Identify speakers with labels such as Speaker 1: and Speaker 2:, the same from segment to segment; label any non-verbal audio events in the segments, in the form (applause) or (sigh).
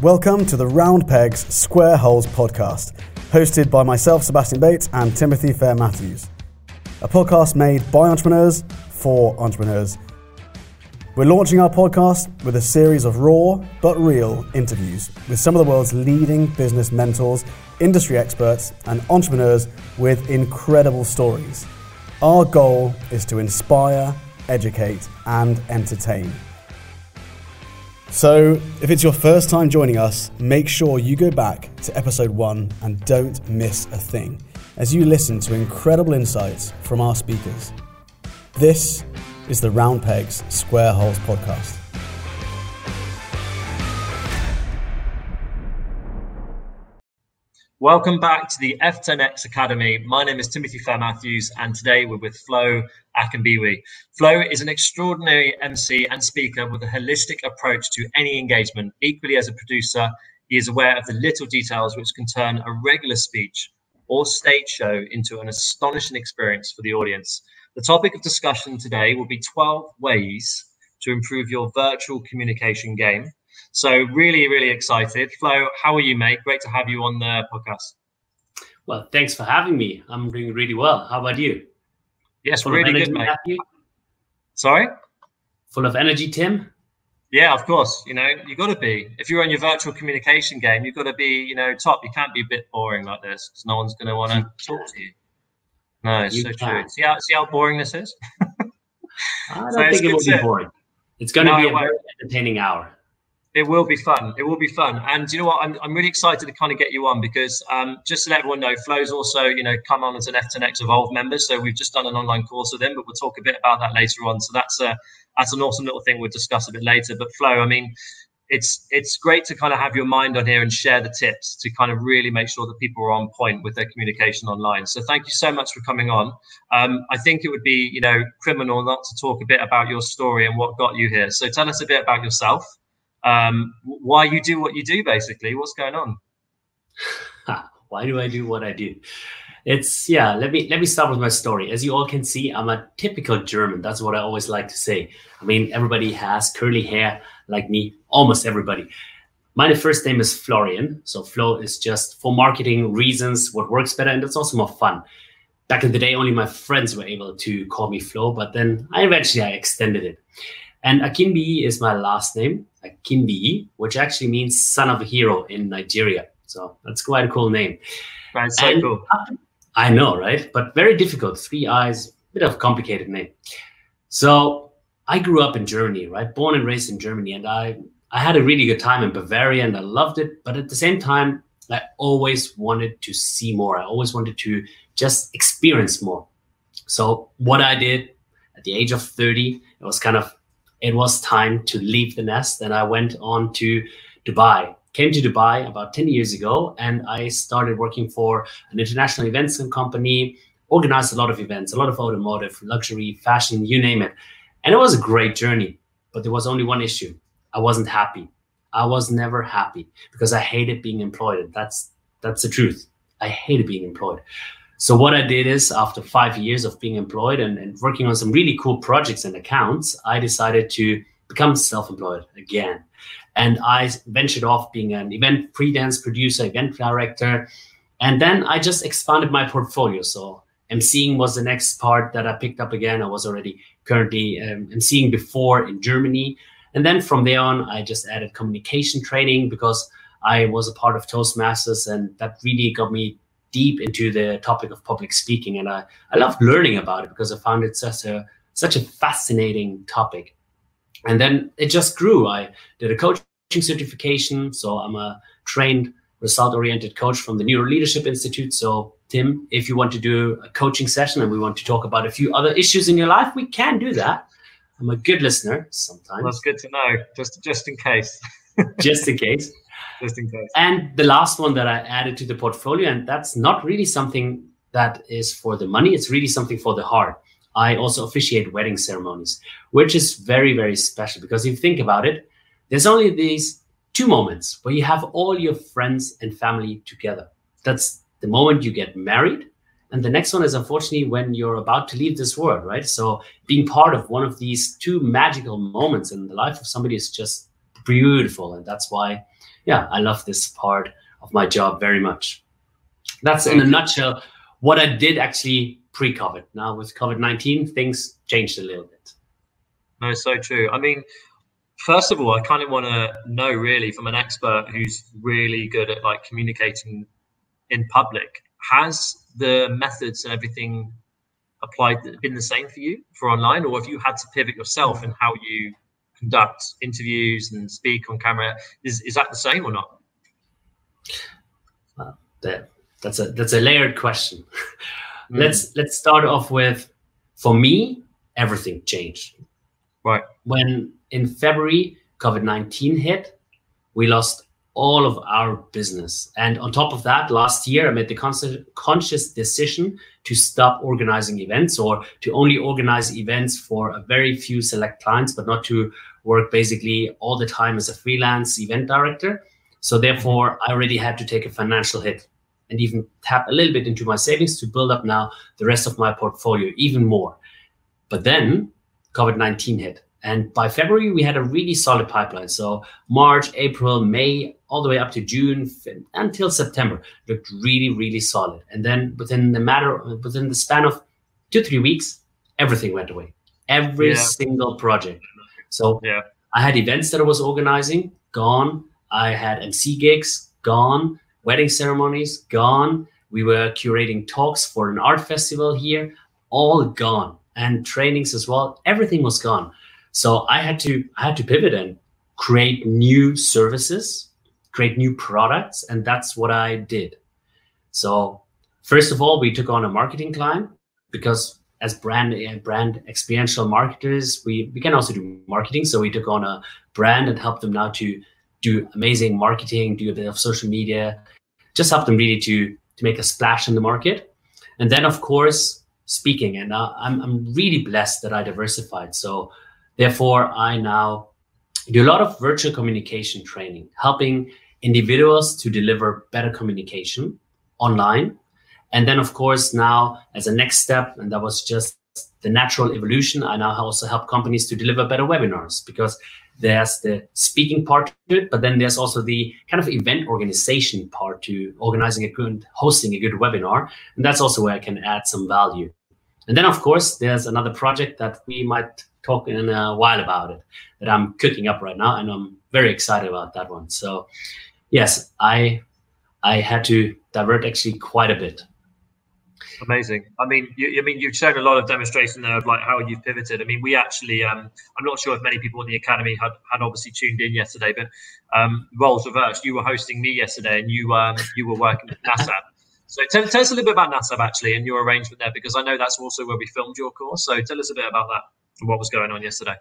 Speaker 1: Welcome to the Round Pegs Square Holes podcast, hosted by myself, Sebastian Bates, and Timothy Fair Matthews. A podcast made by entrepreneurs for entrepreneurs. We're launching our podcast with a series of raw but real interviews with some of the world's leading business mentors, industry experts, and entrepreneurs with incredible stories. Our goal is to inspire, educate, and entertain. So, if it's your first time joining us, make sure you go back to episode one and don't miss a thing as you listen to incredible insights from our speakers. This is the Round Pegs Square Holes podcast.
Speaker 2: Welcome back to the F10X Academy. My name is Timothy Fair Matthews, and today we're with Flo Akinbiyi. Flo is an extraordinary MC and speaker with a holistic approach to any engagement. Equally, as a producer, he is aware of the little details which can turn a regular speech or stage show into an astonishing experience for the audience. The topic of discussion today will be 12 ways to improve your virtual communication game. So really, really excited. Flo, how are you, mate? Great to have you on the podcast.
Speaker 3: Well, thanks for having me. I'm doing really well. How about you?
Speaker 2: Yes, Full really good, mate. Matthew? Sorry?
Speaker 3: Full of energy, Tim?
Speaker 2: Yeah, of course. You know, you got to be. If you're on your virtual communication game, you've got to be, you know, top. You can't be a bit boring like this because no one's going to want to talk to you. No, it's you so can. true. See how see how boring this is. (laughs)
Speaker 3: I don't so think it will be boring. It's going to no, be a very entertaining hour.
Speaker 2: It will be fun. It will be fun. And you know what? I'm, I'm really excited to kind of get you on because um, just to let everyone know, Flo's also, you know, come on as an F10X Evolve member. So we've just done an online course with him, but we'll talk a bit about that later on. So that's a that's an awesome little thing we'll discuss a bit later. But Flo, I mean, it's it's great to kind of have your mind on here and share the tips to kind of really make sure that people are on point with their communication online. So thank you so much for coming on. Um, I think it would be you know criminal not to talk a bit about your story and what got you here. So tell us a bit about yourself um, why you do what you do, basically. What's going on? (laughs)
Speaker 3: why do I do what I do? It's yeah. Let me let me start with my story. As you all can see, I'm a typical German. That's what I always like to say. I mean, everybody has curly hair like me. Almost everybody. My first name is Florian. So Flo is just for marketing reasons what works better, and it's also more fun. Back in the day, only my friends were able to call me Flo, but then I eventually I extended it. And Akinbiyi is my last name, Akinbiyi, which actually means son of a hero in Nigeria. So that's quite a cool name.
Speaker 2: Right, so cool.
Speaker 3: I know, right? But very difficult. Three eyes, bit of a complicated name. So I grew up in Germany, right? Born and raised in Germany, and I I had a really good time in Bavaria, and I loved it. But at the same time, I always wanted to see more. I always wanted to just experience more. So what I did at the age of 30, it was kind of it was time to leave the nest. And I went on to Dubai. Came to Dubai about 10 years ago, and I started working for an international events company, organized a lot of events, a lot of automotive, luxury, fashion, you name it. And it was a great journey, but there was only one issue. I wasn't happy. I was never happy because I hated being employed. That's that's the truth. I hated being employed. So what I did is after five years of being employed and, and working on some really cool projects and accounts, I decided to become self-employed again. And I ventured off being an event pre-dance producer, event director. And then I just expanded my portfolio. So emceeing was the next part that I picked up again. I was already currently um, emceeing before in Germany. And then from there on, I just added communication training because I was a part of Toastmasters and that really got me deep into the topic of public speaking, and I I loved learning about it because I found it such a such a fascinating topic. And then it just grew. I did a coaching certification, so I'm a trained result-oriented coach from the Neuro Leadership Institute. So Tim, if you want to do a coaching session and we want to talk about a few other issues in your life, we can do that. I'm a good listener sometimes.
Speaker 2: That's good to know, just just in case. (laughs)
Speaker 3: just in case
Speaker 2: just in case.
Speaker 3: And the last one that I added to the portfolio, and that's not really something that is for the money, it's really something for the heart. I also officiate wedding ceremonies, which is very, very special because if you think about it, there's only these two moments where you have all your friends and family together. That's the moment you get married. And the next one is unfortunately when you're about to leave this world, right? So being part of one of these two magical moments in the life of somebody is just beautiful, and that's why, yeah, I love this part of my job very much. That's in a nutshell what I did actually pre-COVID. Now with COVID nineteen, things changed a little bit.
Speaker 2: No, so true. I mean, first of all, I kind of want to know really from an expert who's really good at like communicating in public. Has the methods and everything applied been the same for you for online, or have you had to pivot yourself in how you conduct interviews and speak on camera? Is is that the same or not?
Speaker 3: Uh, that that's a that's a layered question. mm. Let's let's start off with for me, everything changed.
Speaker 2: Right.
Speaker 3: When in February COVID 19 hit, we lost all of our business. And on top of that, last year I made the conscious decision to stop organizing events or to only organize events for a very few select clients, but not to work basically all the time as a freelance event director. So therefore, I already had to take a financial hit and even tap a little bit into my savings to build up now the rest of my portfolio even more. But then COVID 19 hit. And by February, we had a really solid pipeline. So March, April, May, all the way up to June until September looked really, really solid. And then within the matter, within the span of two, three weeks, everything went away. Every yeah. single project. So yeah. I had events that I was organizing, gone. I had MC gigs, gone. Wedding ceremonies, gone. We were curating talks for an art festival here, all gone. And trainings as well. Everything was gone. So I had to I had to pivot and create new services, create new products, and that's what I did. So first of all, we took on a marketing client because as brand uh, brand experiential marketers, we, we can also do marketing. So we took on a brand and helped them now to do amazing marketing, do a bit of social media, just help them really to to make a splash in the market. And then of course speaking, and uh, I'm I'm really blessed that I diversified. So Therefore, I now do a lot of virtual communication training, helping individuals to deliver better communication online. And then, of course, now as a next step, and that was just the natural evolution, I now also help companies to deliver better webinars because there's the speaking part to it, but then there's also the kind of event organization part to organizing a good, hosting a good webinar. And that's also where I can add some value. And then, of course, there's another project that we might talk in a while about it that I'm cooking up right now, and I'm very excited about that one. So, yes, I I had to divert actually quite a bit.
Speaker 2: Amazing. I mean, you, I mean, you've shown a lot of demonstration there of like how you've pivoted. I mean, we actually, um, I'm not sure if many people in the academy had, had obviously tuned in yesterday, but um, roles reversed. You were hosting me yesterday, and you um, you were working with NASAB. (laughs) So tell, tell us a little bit about NASAB actually and your arrangement there, because I know that's also where we filmed your course. So tell us a bit about that and what was going on yesterday?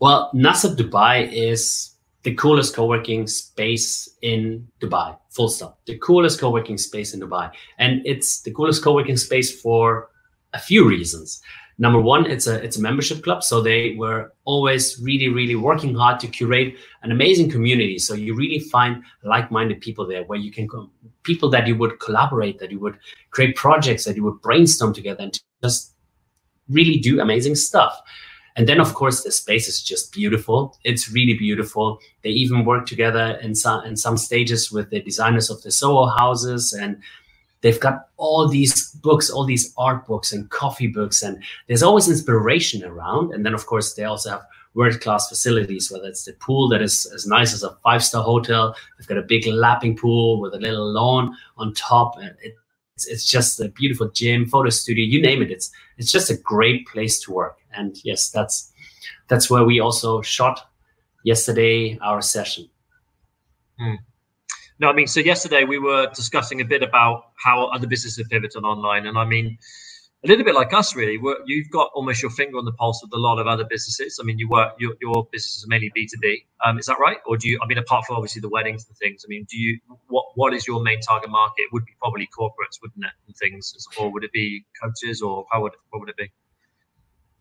Speaker 3: Well, NASAB Dubai is the coolest co-working space in Dubai. Full stop. The coolest co-working space in Dubai, and it's the coolest co-working space for a few reasons. Number one, it's a it's a membership club, so they were always really really working hard to curate an amazing community. So you really find like-minded people there, where you can come, people that you would collaborate, that you would create projects, that you would brainstorm together, and just really do amazing stuff. And then, of course, the space is just beautiful. It's really beautiful. They even work together in some in some stages with the designers of the Soho houses, and they've got all these books, all these art books and coffee books, and there's always inspiration around. And then, of course, they also have world class facilities, whether it's the pool that is as nice as a five star hotel. They've got a big lapping pool with a little lawn on top. It, it's, it's just a beautiful gym, photo studio, you name it. It's it's just a great place to work. And yes, that's that's where we also shot yesterday our session.
Speaker 2: Hmm. No, I mean, so yesterday we were discussing a bit about how other businesses have pivoted online, and I mean, a little bit like us, really. You've got almost your finger on the pulse of a lot of other businesses. I mean, you work your, your business is mainly B two B. Um, is that right? Or do you? I mean, apart from obviously the weddings and things. I mean, do you? What What is your main target market? It would be probably corporates, wouldn't it? And things, or would it be coaches, or how would what would it be?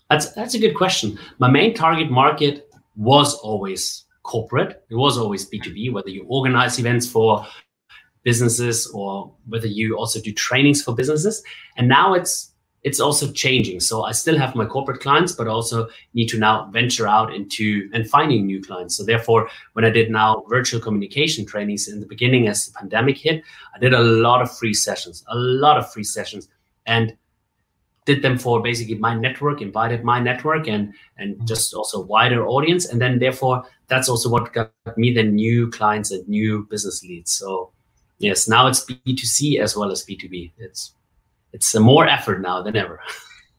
Speaker 3: That's that's a good question. My main target market was always corporate. It was always B two B. Whether you organize events for businesses or whether you also do trainings for businesses, and now it's it's also changing. So I still have my corporate clients, but also need to now venture out into and finding new clients. So therefore, when I did now virtual communication trainings in the beginning as the pandemic hit, I did a lot of free sessions, a lot of free sessions, and did them for basically my network, invited my network and and mm-hmm. just also wider audience. And then therefore that's also what got me the new clients and new business leads. So yes, now it's B2C as well as B2B. It's it's more effort now than ever.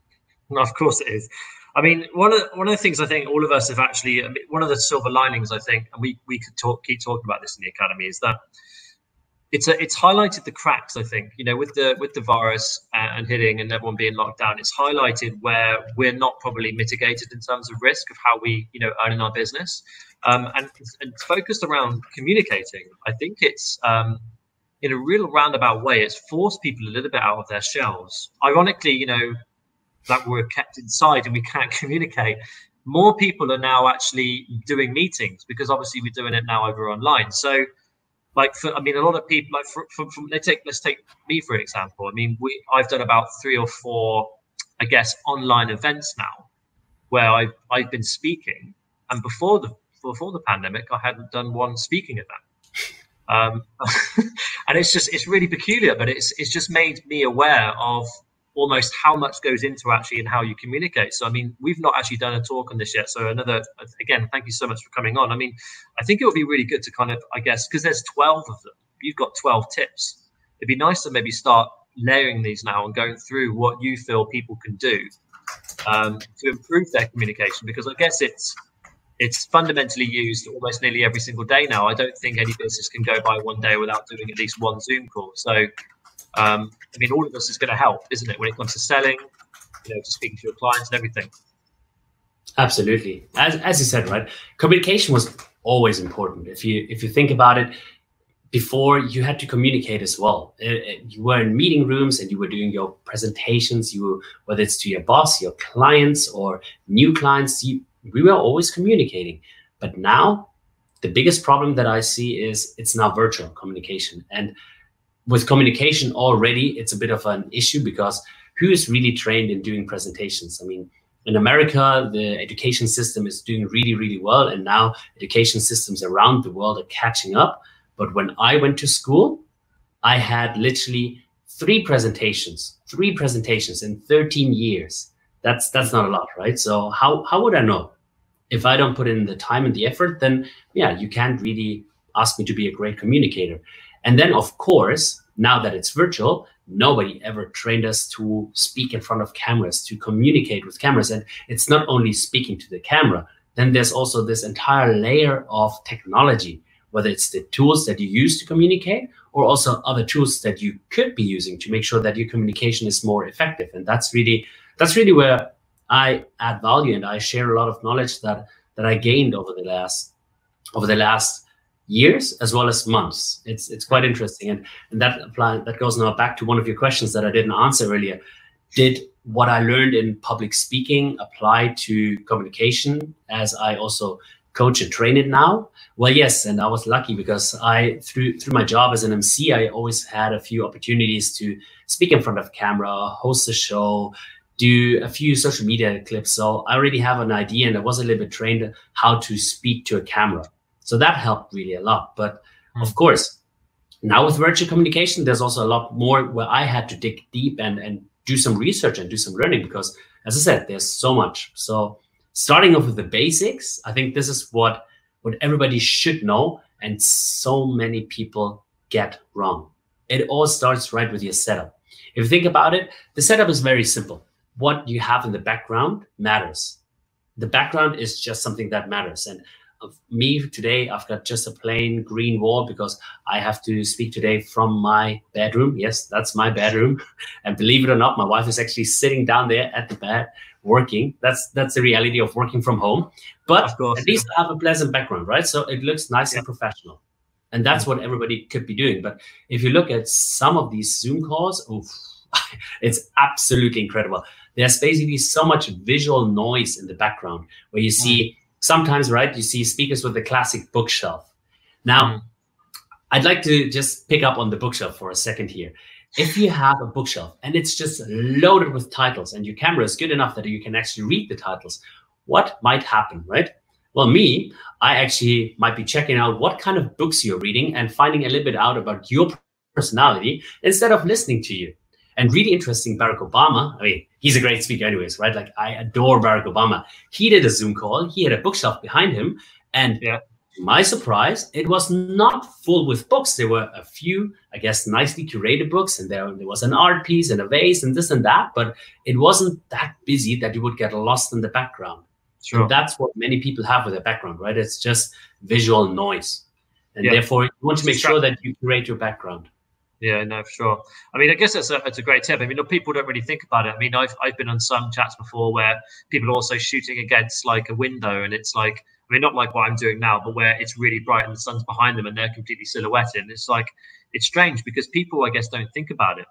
Speaker 3: (laughs)
Speaker 2: of course it is. I mean, one of one of the things I think all of us have actually one of the silver linings I think, and we we could talk keep talking about this in the academy is that it's a, it's highlighted the cracks. I think you know with the with the virus and hitting and everyone being locked down, it's highlighted where we're not probably mitigated in terms of risk of how we you know earn in our business, um, and and focused around communicating. I think it's um, in a real roundabout way, it's forced people a little bit out of their shells. Ironically, you know, that we're kept inside and we can't (laughs) communicate. More people are now actually doing meetings because obviously we're doing it now over online. So, like, for, I mean, a lot of people, like, from, from let's take let's take me for example. I mean, we I've done about three or four, I guess, online events now, where I've I've been speaking, and before the before the pandemic, I hadn't done one speaking event. Um, (laughs) and it's just it's really peculiar, but it's it's just made me aware of almost how much goes into actually and how you communicate. So I mean, we've not actually done a talk on this yet. So another again, thank you so much for coming on. I mean, I think it would be really good to kind of I guess because there's 12 of them. You've got 12 tips. It'd be nice to maybe start layering these now and going through what you feel people can do um, to improve their communication because I guess it's it's fundamentally used almost nearly every single day now. I don't think any business can go by one day without doing at least one Zoom call. So, um, I mean, all of this is going to help, isn't it, when it comes to selling, you know, to speaking to your clients and everything.
Speaker 3: Absolutely, as as you said, right? Communication was always important. If you if you think about it, before you had to communicate as well. Uh, uh, you were in meeting rooms and you were doing your presentations. You were, whether it's to your boss, your clients, or new clients. You we were always communicating. But now, the biggest problem that I see is it's now virtual communication. And with communication already, it's a bit of an issue because who is really trained in doing presentations? I mean, in America, the education system is doing really, really well. And now education systems around the world are catching up. But when I went to school, I had literally three presentations, three presentations in 13 years. That's that's not a lot, right? So how how would I know? if I don't put in the time and the effort, then yeah, you can't really ask me to be a great communicator. And then, of course, now that it's virtual, nobody ever trained us to speak in front of cameras, to communicate with cameras. And it's not only speaking to the camera, then there's also this entire layer of technology, whether it's the tools that you use to communicate or also other tools that you could be using to make sure that your communication is more effective. And that's really that's really where I add value and I share a lot of knowledge that that I gained over the last over the last years as well as months. It's it's quite interesting, and and that apply that goes now back to one of your questions that I didn't answer earlier. Did what I learned in public speaking apply to communication as I also coach and train it now? Well, yes, and I was lucky because I through through my job as an MC, I always had a few opportunities to speak in front of camera, host a show, do a few social media clips. So I already have an idea and I was a little bit trained how to speak to a camera. So that helped really a lot. But mm. of course, now with virtual communication, there's also a lot more where I had to dig deep and, and do some research and do some learning because, as I said, there's so much. So starting off with the basics, I think this is what what everybody should know, and so many people get wrong. It all starts right with your setup. If you think about it, the setup is very simple what you have in the background matters. The background is just something that matters. And me today, I've got just a plain green wall because I have to speak today from my bedroom. Yes, that's my bedroom. (laughs) And believe it or not, my wife is actually sitting down there at the bed working. That's that's the reality of working from home. But course, at least I have a pleasant background, right? So it looks nice yeah. and professional. And that's what everybody could be doing. But if you look at some of these Zoom calls, oof, (laughs) it's absolutely incredible there's basically so much visual noise in the background where you see mm. Sometimes right you see speakers with a classic bookshelf now mm. i'd like to just pick up on the bookshelf for a second here if you have a bookshelf and it's just loaded with titles and your camera is good enough that you can actually read the titles, what might happen, right? Well, me, I actually might be checking out what kind of books you're reading and finding a little bit out about your personality instead of listening to you. And really interesting, Barack Obama. I mean, he's a great speaker, anyways, right? Like, I adore Barack Obama. He did a Zoom call, he had a bookshelf behind him. And yeah. to my surprise, it was not full with books. There were a few, I guess, nicely curated books, and there, there was an art piece and a vase and this and that, but it wasn't that busy that you would get lost in the background. Sure. And that's what many people have with their background, right? It's just visual noise. And yeah. therefore, you want to make sure that you create your background.
Speaker 2: Yeah, no, for sure. I mean, I guess that's a, that's a great tip. I mean, people don't really think about it. I mean, I've, I've been on some chats before where people are also shooting against like a window and it's like, I mean, not like what I'm doing now, but where it's really bright and the sun's behind them and they're completely silhouetted. And It's like, it's strange because people, I guess, don't think about it.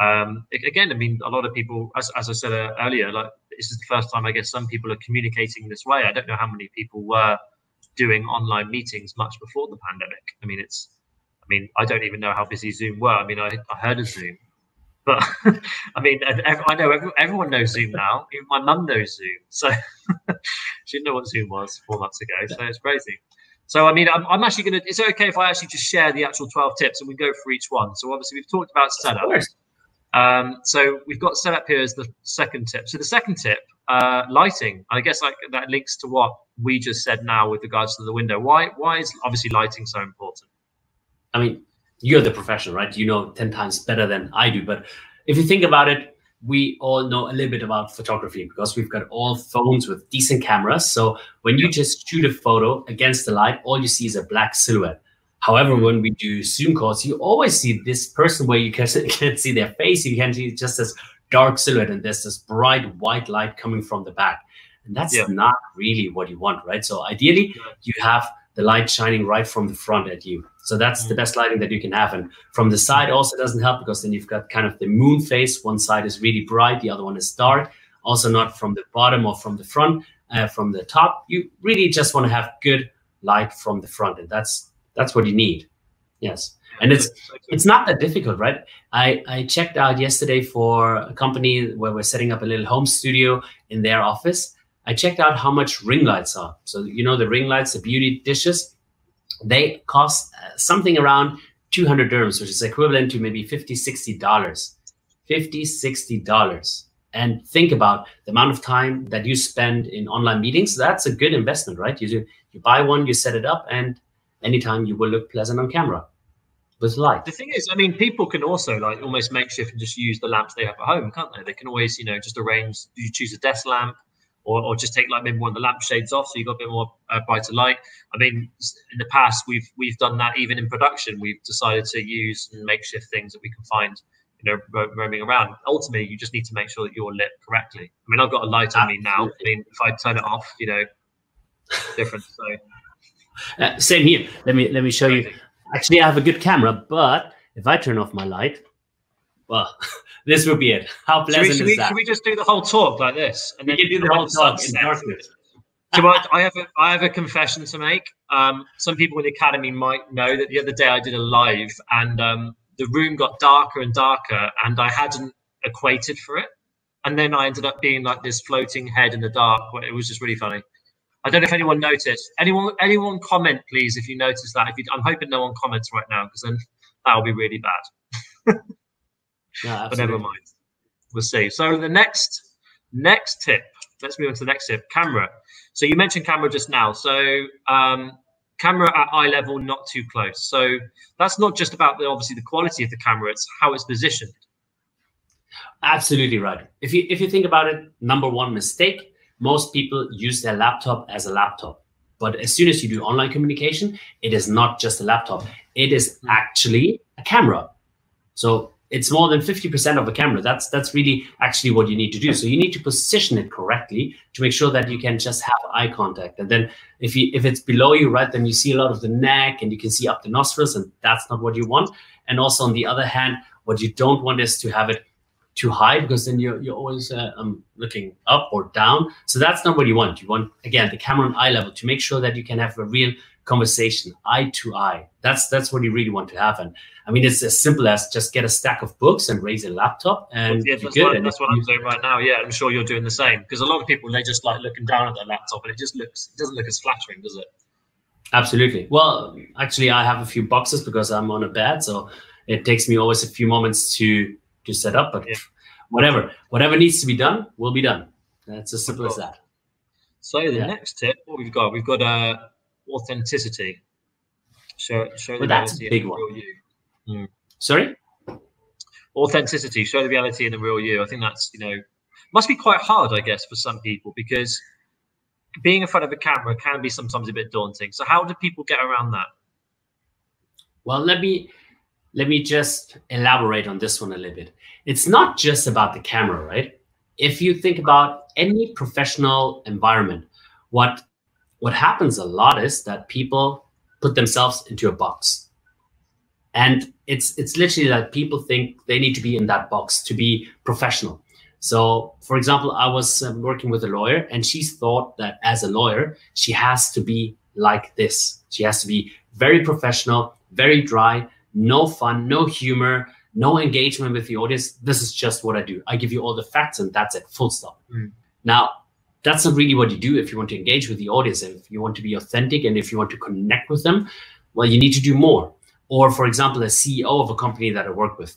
Speaker 2: Um, again, I mean, a lot of people, as, as I said uh, earlier, like this is the first time I guess some people are communicating this way. I don't know how many people were doing online meetings much before the pandemic. I mean, it's I mean, I don't even know how busy Zoom were. I mean, I, I heard of Zoom, but (laughs) I mean, I know everyone knows Zoom now. Even my mum knows Zoom, so (laughs) she didn't know what Zoom was four months ago. So it's crazy. So I mean, I'm, I'm actually going to. Is it okay if I actually just share the actual 12 tips and we go for each one? So obviously we've talked about setup. Um, so we've got setup here as the second tip. So the second tip, uh, lighting. I guess like that links to what we just said now with regards to the window. Why why is obviously lighting so important?
Speaker 3: I mean, you're the professional, right? You know 10 times better than I do. But if you think about it, we all know a little bit about photography because we've got all phones with decent cameras. So when you just shoot a photo against the light, all you see is a black silhouette. However, mm-hmm. when we do Zoom calls, you always see this person where you can, (laughs) can't see their face. You can see just this dark silhouette and there's this bright white light coming from the back. And that's yeah. not really what you want, right? So ideally, you have the light shining right from the front at you. So that's mm-hmm. the mm. best lighting that you can have. And from the side also doesn't help because then you've got kind of the moon face. One side is really bright, the other one is dark. Also not from the bottom or from the front, uh, from the top. You really just want to have good light from the front, and that's that's what you need. Yes, and it's it's not that difficult, right? I I checked out yesterday for a company where we're setting up a little home studio in their office I checked out how much ring lights are. So, you know, the ring lights, the beauty dishes, they cost uh, something around 200 dirhams, which is equivalent to maybe 50, 60 dollars. 50, 60 dollars. And think about the amount of time that you spend in online meetings. That's a good investment, right? You do, you buy one, you set it up, and anytime you will look pleasant on camera with light.
Speaker 2: The thing is, I mean, people can also like almost makeshift and just use the lamps they have at home, can't they? They can always, you know, just arrange. You choose a desk lamp, or, or just take like maybe one of the lampshades off so you've got a bit more uh, brighter light. I mean, in the past we've we've done that even in production. We've decided to use makeshift things that we can find, you know, ro- roaming around. Ultimately, you just need to make sure that you're lit correctly. I mean, I've got a light on me now. I mean, if I turn it off, you know, different. So (laughs)
Speaker 3: uh, same here. Let me let me show you. Actually, I have a good camera, but if I turn off my light, well, (laughs) this would be it. How pleasant
Speaker 2: should we, should
Speaker 3: is
Speaker 2: we,
Speaker 3: that?
Speaker 2: Should we just do the whole talk like this?
Speaker 3: And we can do the whole talk in darkness.
Speaker 2: so I, I, have a I have a confession to make. Um, some people in the academy might know that the other day I did a live and um, the room got darker and darker, and I hadn't equated for it, and then I ended up being like this floating head in the dark. It was just really funny. I don't know if anyone noticed. Anyone, anyone comment, please, if you noticed that. If you, I'm hoping no one comments right now because then that'll be really bad. (laughs)
Speaker 3: Yeah,
Speaker 2: but never mind. We'll see. So the next next tip. Let's move on to the next tip. Camera. So you mentioned camera just now. So um, camera at eye level, not too close. So that's not just about the obviously the quality of the camera; it's how it's positioned.
Speaker 3: Absolutely right. If you if you think about it, number one mistake: most people use their laptop as a laptop. But as soon as you do online communication, it is not just a laptop; it is actually a camera. So it's more than 50% of a camera. That's that's really actually what you need to do. So you need to position it correctly to make sure that you can just have eye contact. And then if you if it's below you right then you see a lot of the neck and you can see up the nostrils and that's not what you want. And also on the other hand what you don't want is to have it too high because then you're, you're always uh, um, looking up or down. So that's not what you want. You want again the camera on eye level to make sure that you can have a real conversation, eye to eye. That's that's what you really want to have. And I mean, it's as simple as just get a stack of books and raise a laptop, and
Speaker 2: yeah, that's What, that's what I'm doing right now. Yeah, I'm sure you're doing the same because a lot of people they just like looking down at their laptop, and it just looks it doesn't look as flattering, does it?
Speaker 3: Absolutely. Well, actually, I have a few boxes because I'm on a bed, so it takes me always a few moments to to set up. But yeah. whatever, whatever needs to be done will be done. That's as simple as that.
Speaker 2: So the yeah. next tip, what we've got, we've got uh, authenticity. Show, show
Speaker 3: well, the that's a big one. Mm. Sorry.
Speaker 2: Authenticity. Show the reality in the real you. I think that's you know must be quite hard, I guess, for some people because being in front of a camera can be sometimes a bit daunting. So how do people get around that?
Speaker 3: Well, let me let me just elaborate on this one a little bit. It's not just about the camera, right? If you think about any professional environment, what what happens a lot is that people put themselves into a box. And it's it's literally that people think they need to be in that box to be professional. So, for example, I was um, working with a lawyer, and she thought that as a lawyer, she has to be like this. She has to be very professional, very dry, no fun, no humor, no engagement with the audience. This is just what I do. I give you all the facts, and that's it, full stop. Mm. Now, that's not really what you do if you want to engage with the audience. If you want to be authentic and if you want to connect with them, well, you need to do more. Or, for example, a CEO of a company that I work with,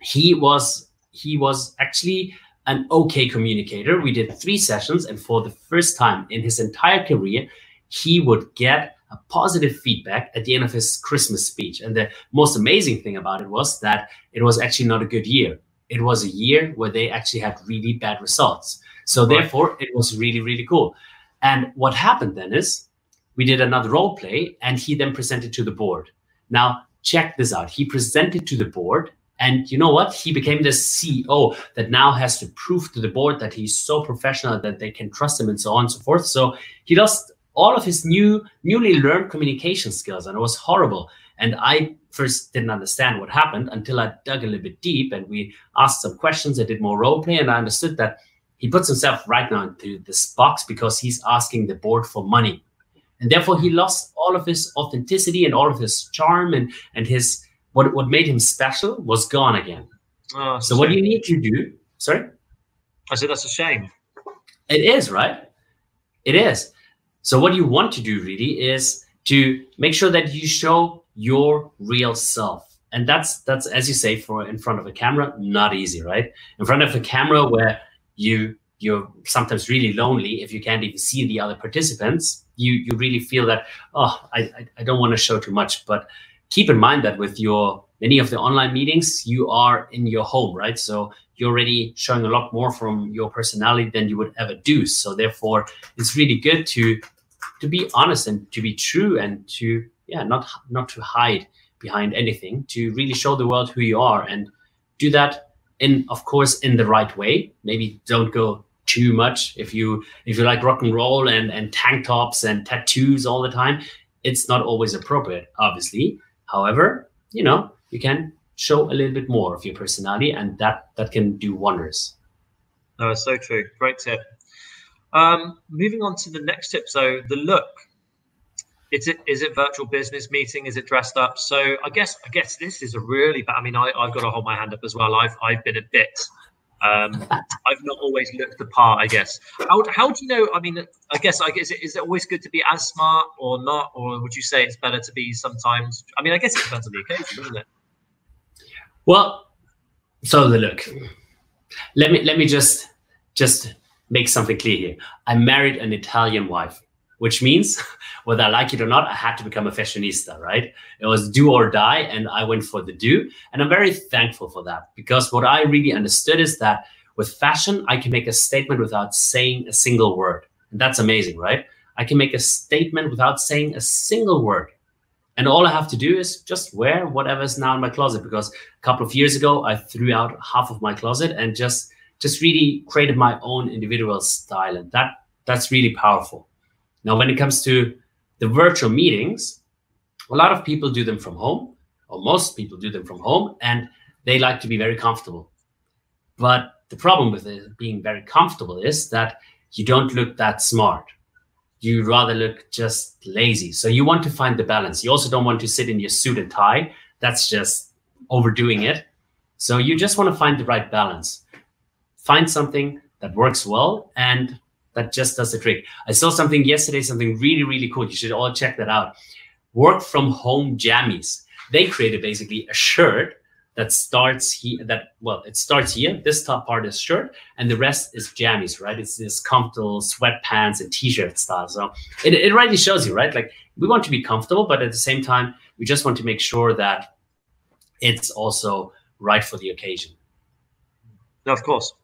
Speaker 3: he was he was actually an okay communicator. We did three sessions, and for the first time in his entire career, he would get a positive feedback at the end of his Christmas speech. And the most amazing thing about it was that it was actually not a good year. It was a year where they actually had really bad results. So therefore, it was really, really cool. And what happened then is we did another role play, and he then presented to the board. Now, check this out. He presented to the board and you know what? He became the CEO that now has to prove to the board that he's so professional that they can trust him and so on and so forth. So he lost all of his new, newly learned communication skills, and it was horrible. And I first didn't understand what happened until I dug a little bit deep and we asked some questions. I did more role play, and I understood that he puts himself right now into this box because he's asking the board for money. And therefore, he lost all of his authenticity and all of his charm and, and his what what made him special was gone again. Oh, so what do you need to do? Sorry,
Speaker 2: I said that's a shame.
Speaker 3: It is right. It is. So what you want to do really is to make sure that you show your real self, and that's that's as you say for in front of a camera, not easy, right? In front of a camera where you you're sometimes really lonely if you can't even see the other participants you you really feel that oh i i don't want to show too much but keep in mind that with your many of the online meetings, you are in your home, right? So you're already showing a lot more from your personality than you would ever do. So therefore, it's really good to to be honest and to be true and to yeah, not not to hide behind anything, to really show the world who you are and do that in of course in the right way. Maybe don't go too much if you if you like rock and roll and and tank tops and tattoos all the time it's not always appropriate obviously However, you know, you can show a little bit more of your personality, and that that can do wonders.
Speaker 2: No, so true. Great tip. Um, moving on to the next tip. So the look. Is it is it virtual business meeting? Is it dressed up? So I guess I guess this is a really bad. I mean, I, I've got to hold my hand up as well. I've I've been a bit um, I've not always looked the part, I guess. How, how do you know? I mean, I guess, I guess, is it always good to be as smart or not? Or would you say it's better to be sometimes? I mean, I guess it depends on the occasion, doesn't it?
Speaker 3: Well, so the look. Let me let me just just make something clear here. I married an Italian wife which means (laughs) whether I like it or not, I had to become a fashionista, right? It was do or die, and I went for the do. And I'm very thankful for that because what I really understood is that with fashion, I can make a statement without saying a single word. And that's amazing, right? I can make a statement without saying a single word. And all I have to do is just wear whatever is now in my closet because a couple of years ago I threw out half of my closet and just just really created my own individual style and that that's really powerful. Now, when it comes to the virtual meetings, a lot of people do them from home, or most people do them from home, and they like to be very comfortable. But the problem with it being very comfortable is that you don't look that smart. you rather look just lazy. So you want to find the balance. You also don't want to sit in your suit and tie. That's just overdoing it. So you just want to find the right balance. Find something that works well and that just does the trick. I saw something yesterday, something really, really cool. You should all check that out. Work from home jammies. They created basically a shirt that starts here that well it starts here this top part is shirt and the rest is jammies right it's this comfortable sweatpants and t-shirt style so it, it really shows you right like we want to be comfortable but at the same time we just want to make sure that it's also right for the occasion
Speaker 2: no of course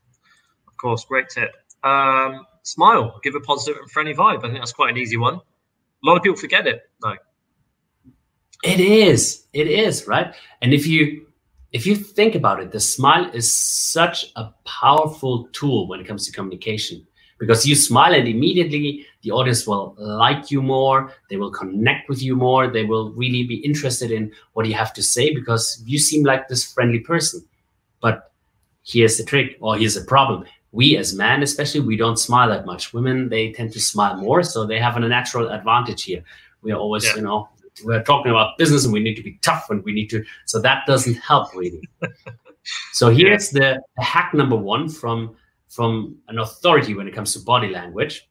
Speaker 2: of course great tip um, smile give a positive and friendly vibe. I think that's quite an easy one. A lot of people forget it though.
Speaker 3: It is. It is right? And if you if you think about it the smile is such a powerful tool when it comes to communication. Because you smile and immediately the audience will like you more they will connect with you more they will really be interested in what you have to say because you seem like this friendly person. But here's the trick or here's the problem we as men especially we don't smile that much. Women they tend to smile more so they have a natural advantage here. We are always yeah. you know we're talking about business and we need to be tough and we need to so that doesn't help really. (laughs) So here's the, the hack number one from from an authority when it comes to body language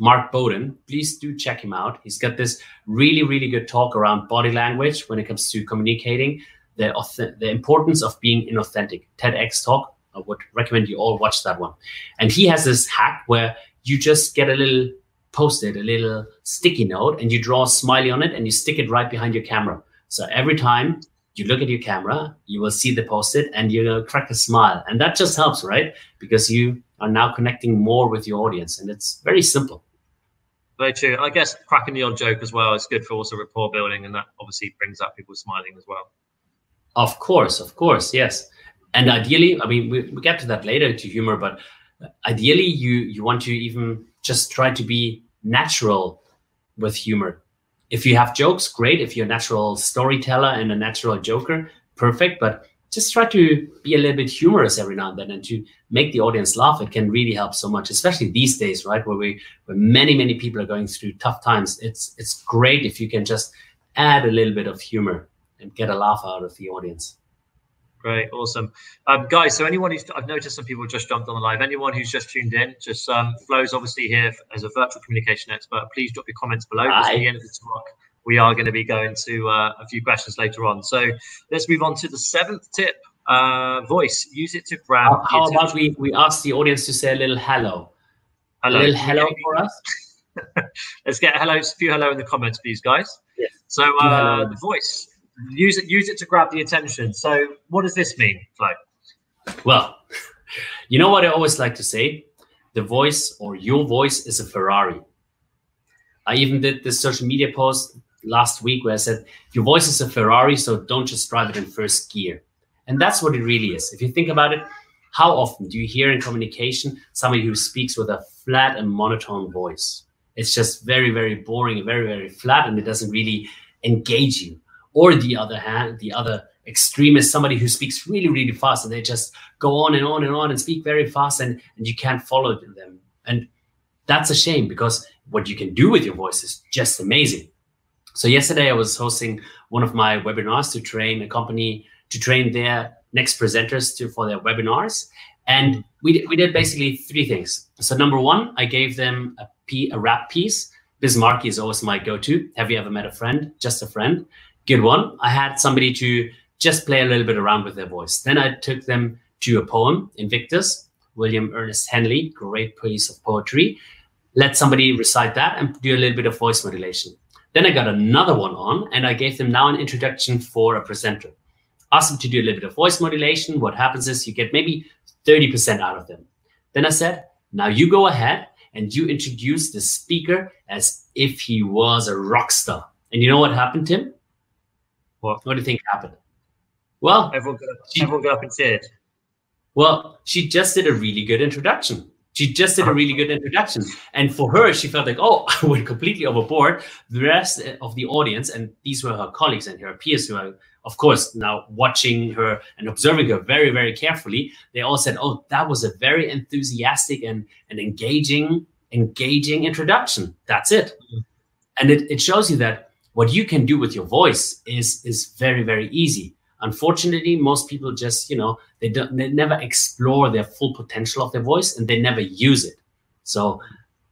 Speaker 3: mark bowden. Please do check him out. He's got this really really good talk around body language when it comes to communicating the, the importance of being inauthentic. Tedx talk i would recommend you all watch that one and he has this hack where you just get a little post-it, a little sticky note, and you draw a smiley on it and you stick it right behind your camera. So every time you look at your camera, you will see the post-it and you'll crack a smile. And that just helps, right? Because you are now connecting more with your audience. And it's very simple.
Speaker 2: Very true. I guess cracking the odd joke as well is good for also rapport building, and that obviously brings out people smiling as well.
Speaker 3: Of course, of course, yes. And ideally, I mean, we, we get to that later to humor, but ideally, you you want to even just try to be natural with humor. If you have jokes, great. If you're a natural storyteller and a natural joker, perfect. But just try to be a little bit humorous every now and then and to make the audience laugh. It can really help so much, especially these days, right? Where we where many, many people are going through tough times. It's it's great if you can just add a little bit of humor and get a laugh out of the audience.
Speaker 2: Great, awesome, um, guys. So anyone who's I've noticed some people just jumped on the live. Anyone who's just tuned in, just um, Flo's obviously here as a virtual communication expert. Please drop your comments below. At the end of the talk, we are going to be going to uh, a few questions later on. So let's move on to the seventh tip. Uh, voice. Use it to grab.
Speaker 3: How, how about we we ask the audience to say a little hello? Hello. A little hello for us. (laughs)
Speaker 2: let's get hello, a few hello in the comments, please, guys. Yes. So uh, the voice use it use it to grab the attention. So what does this mean, Flo?
Speaker 3: Well, you know what I always like to say? The voice or your voice is a Ferrari. I even did this social media post last week where I said, Your voice is a Ferrari, so don't just drive it in first gear. And that's what it really is. If you think about it, how often do you hear in communication somebody who speaks with a flat and monotone voice? It's just very, very boring, very, very flat, and it doesn't really engage you. Or the other hand, the other extreme is somebody who speaks really, really fast and they just go on and on and on and speak very fast and, and you can't follow them. And that's a shame because what you can do with your voice is just amazing. So yesterday I was hosting one of my webinars to train a company to train their next presenters to for their webinars. And we, we did basically three things. So number one, I gave them a, p, a rap piece. Biz Markie is always my go-to. Have you ever met a friend? Just a friend good one. I had somebody to just play a little bit around with their voice. Then I took them to a poem, Invictus, William Ernest Henley, great piece of poetry. Let somebody recite that and do a little bit of voice modulation. Then I got another one on and I gave them now an introduction for a presenter. Asked them to do a little bit of voice modulation. What happens is you get maybe 30% out of them. Then I said, now you go ahead and you introduce the speaker as if he was a rock star. And you know what happened, Tim? What? What do you think happened? Well,
Speaker 2: everyone got up, she, everyone got up and said.
Speaker 3: Well, she just did a really good introduction. She just did a really good introduction. And for her, she felt like, oh, (laughs) I went completely overboard. The rest of the audience, and these were her colleagues and her peers who are, of course, now watching her and observing her very, very carefully, they all said, oh, that was a very enthusiastic and, and engaging engaging introduction. That's it. Mm-hmm. And it, it shows you that what you can do with your voice is is very, very easy. Unfortunately, most people just, you know, they don't they never explore their full potential of their voice and they never use it. So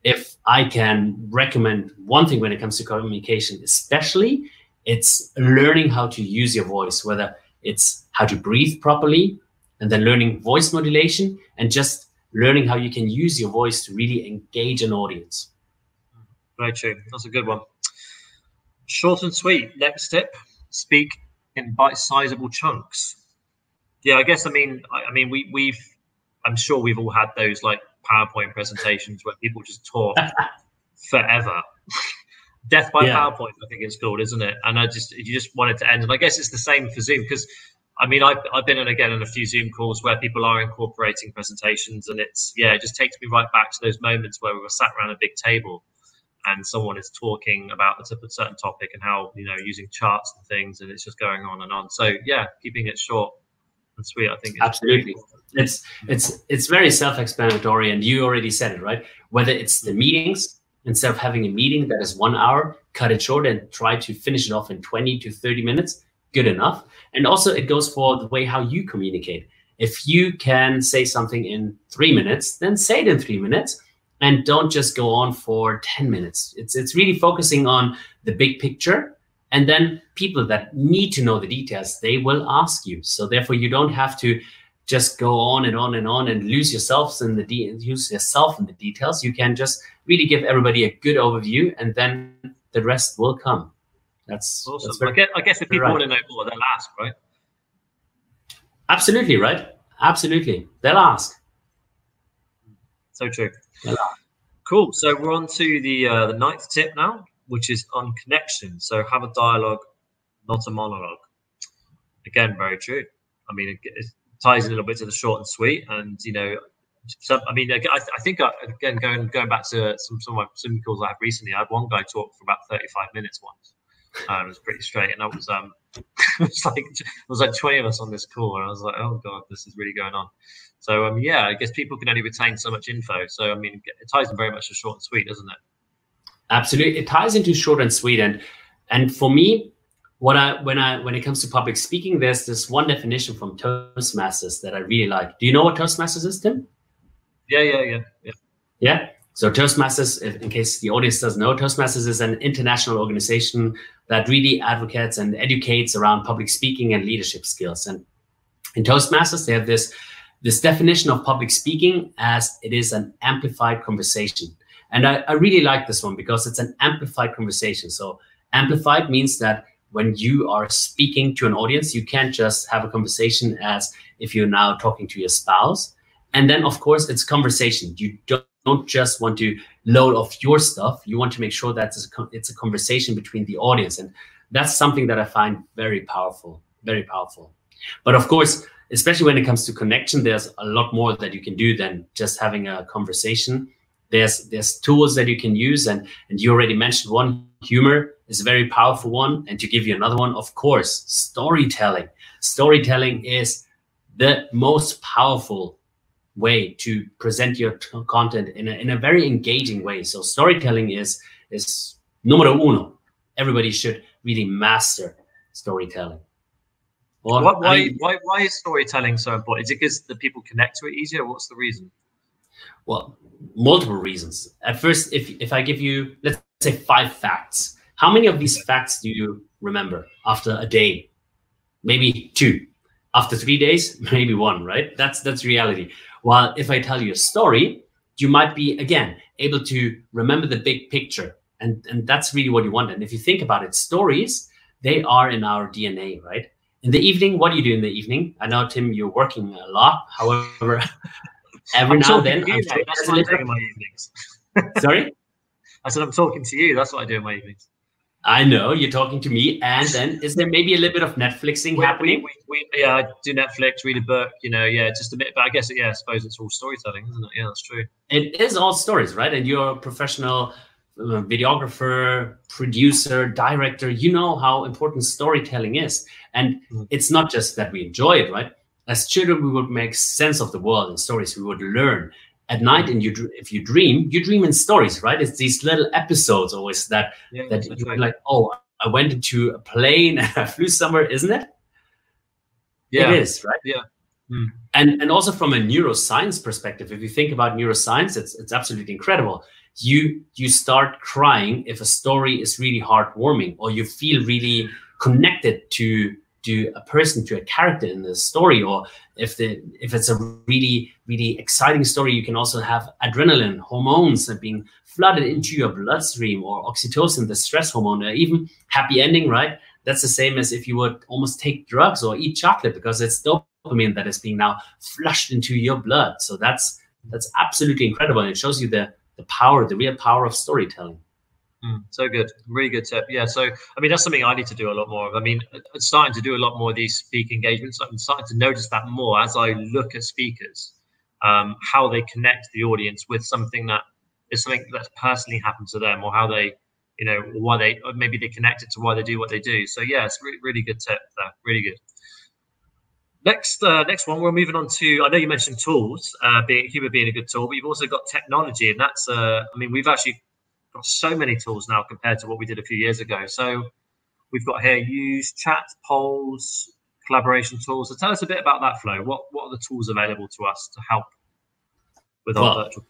Speaker 3: if I can recommend one thing when it comes to communication, especially, it's learning how to use your voice, whether it's how to breathe properly and then learning voice modulation and just learning how you can use your voice to really engage an audience.
Speaker 2: Very true. That's a good one. Short and sweet. Next tip: speak in bite-sizable chunks. Yeah, I guess. I mean, I, I mean, we we've. I'm sure we've all had those like PowerPoint presentations where people just talk (laughs) forever. Death by yeah. PowerPoint, I think it's called, isn't it? And I just you just want it to end. And I guess it's the same for Zoom because I mean I've I've been in again in a few Zoom calls where people are incorporating presentations and it's yeah, it just takes me right back to those moments where we were sat around a big table and someone is talking about a certain topic and how you know using charts and things and it's just going on and on. So yeah, keeping it short and sweet, I think
Speaker 3: absolutely. It's it's it's very self-explanatory, and you already said it right. Whether it's the mm-hmm. meetings, instead of having a meeting that is one hour, cut it short and try to finish it off in twenty to thirty minutes. Good enough. And also, it goes for the way how you communicate. If you can say something in three minutes, then say it in three minutes and don't just go on for 10 minutes. It's it's really focusing on the big picture and then people that need to know the details, they will ask you. So therefore you don't have to just go on and on and on and lose yourselves in the de- use yourself in the details. You can just really give everybody a good overview and then the rest will come. That's
Speaker 2: awesome. That's I, guess, I guess if people right. want to know more, they'll ask, right?
Speaker 3: Absolutely, right? Absolutely. They'll ask.
Speaker 2: So true. Cool. So we're on to the uh, the ninth tip now, which is on connection. So have a dialogue, not a monologue. Again, very true. I mean, it, it ties a little bit to the short and sweet, and you know, some, I mean, I, I think uh, again going going back to some some of my some calls I have recently, I had one guy talk for about thirty five minutes once. Uh, it was pretty straight, and that was um, (laughs) it was like it was like twenty of us on this call, and I was like, oh god, this is really going on. So um, yeah, I guess people can only retain so much info. So I mean, it ties in very much to short and sweet, doesn't it?
Speaker 3: Absolutely, it ties into short and sweet, and and for me, what I when I when it comes to public speaking, there's this one definition from Toastmasters that I really like. Do you know what Toastmasters is, Tim?
Speaker 2: Yeah, yeah, yeah, yeah.
Speaker 3: Yeah. So Toastmasters, if, in case the audience doesn't know, Toastmasters is an international organization that really advocates and educates around public speaking and leadership skills. And in Toastmasters, they have this this definition of public speaking as it is an amplified conversation. And I, I really like this one because it's an amplified conversation. So amplified means that when you are speaking to an audience, you can't just have a conversation as if you're now talking to your spouse. And then, of course, it's conversation. You don't just want to load off your stuff. You want to make sure that it's a, conversation between the audience. And that's something that I find very powerful, very powerful. But of course, especially when it comes to connection, there's a lot more that you can do than just having a conversation. There's there's tools that you can use, and and you already mentioned one. Humor is a very powerful one, and to give you another one, of course, storytelling. Storytelling is the most powerful way to present your t- content in a, in a very engaging way. So storytelling is is numero uno. Everybody should really master storytelling.
Speaker 2: What, why, I mean, why, why is storytelling so important? Is it because the people connect to it easier? What's the reason?
Speaker 3: Well, multiple reasons. At first, if if I give you let's say five facts, how many of these facts do you remember after a day? Maybe two. After three days, (laughs) maybe one. Right? That's that's reality. While if I tell you a story, you might be again able to remember the big picture, and and that's really what you want. And if you think about it, stories they are in our DNA, right? in the evening, what do you do in the evening? I know, Tim, you're working a lot. However, (laughs) every I'm now and then, you,
Speaker 2: I'm that's what I do in my evenings.
Speaker 3: Sorry? (laughs)
Speaker 2: I said, I'm talking to you. That's what I do in my evenings.
Speaker 3: I know you're talking to me, and then is there maybe a little bit of Netflixing we, happening?
Speaker 2: We, we, we, yeah, I do Netflix, read a book, you know, yeah, just a bit. But I guess, yeah, I suppose it's all storytelling, isn't it? Yeah, that's true.
Speaker 3: It is all stories, right? And you're a professional uh, videographer, producer, director, you know how important storytelling is. And mm-hmm. it's not just that we enjoy it, right? As children, we would make sense of the world and stories we would learn. At night and you if you dream you dream in stories right? It's these little episodes always that yeah, that you're right. like oh i went into a plane and (laughs) i flew somewhere isn't it? Yeah. it is right?
Speaker 2: Yeah.
Speaker 3: Hmm. and and also from a neuroscience perspective if you think about neuroscience it's it's absolutely incredible. You you start crying if a story is really heartwarming or you feel really connected to to a person to a character in the story or if the if it's a really really exciting story you can also have adrenaline hormones that being flooded into your bloodstream or oxytocin the stress hormone or even happy ending right? That's the same as if you would almost take drugs or eat chocolate because it's dopamine that is being now flushed into your blood. So that's that's absolutely incredible and it shows you the the power the real power of storytelling
Speaker 2: Mm, so good, really good tip. Yeah, so I mean that's something I need to do a lot more of. I mean, I'm starting to do a lot more of these speak engagements. I'm starting to notice that more as I look at speakers, um, how they connect the audience with something that is something that's personally happened to them, or how they, you know, why they maybe they connect it to why they do what they do. So yeah, it's really, really good tip there. Really good. Next, uh, next one, we're moving on to. I know you mentioned tools, uh, being humor being a good tool, but you've also got technology, and that's. Uh, I mean, we've actually got so many tools now compared to what we did a few years ago. So we've got here use chat, polls, collaboration tools. So tell us a bit about that flow. What what are the tools available to us to help with well, our virtual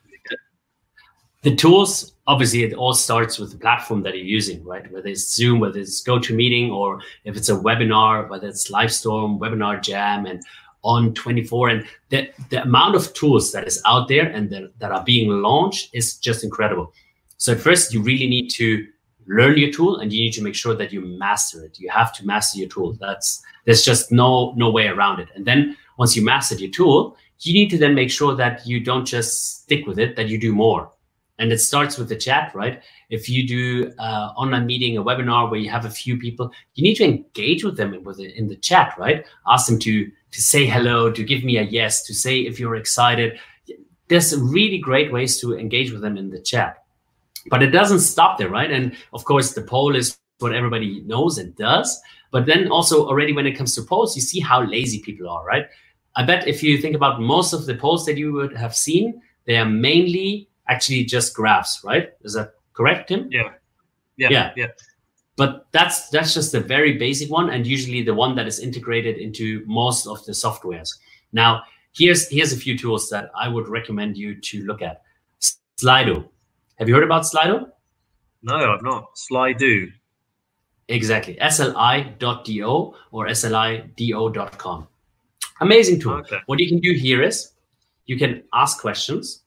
Speaker 3: the tools obviously it all starts with the platform that you're using right whether it's zoom whether it's gotomeeting or if it's a webinar whether it's livestorm webinar jam and on24 and the, the amount of tools that is out there and that, that are being launched is just incredible so first, you really need to learn your tool and you need to make sure that you master it. You have to master your tool. That's there's just no no way around it. And then once you master your tool, you need to then make sure that you don't just stick with it, that you do more. And it starts with the chat, right? If you do uh, online meeting, a webinar where you have a few people, you need to engage with them with it in the chat, right? Ask them to to say hello, to give me a yes, to say if you're excited. There's really great ways to engage with them in the chat. But it doesn't stop there, right? And of course, the poll is what everybody knows and does. But then also already when it comes to polls, you see how lazy people are, right? I bet if you think about most of the polls that you would have seen, they are mainly actually just graphs, right? Is that correct, Tim?
Speaker 2: Yeah. Yeah. Yeah. yeah.
Speaker 3: But that's that's just a very basic one, and usually the one that is integrated into most of the softwares. Now, here's here's a few tools that I would recommend you to look at. Slido. Have you heard about Slido?
Speaker 2: No, I've not. Slido.
Speaker 3: Exactly. sli.do or slido.com. Amazing tool. Okay. What you can do here is you can ask questions,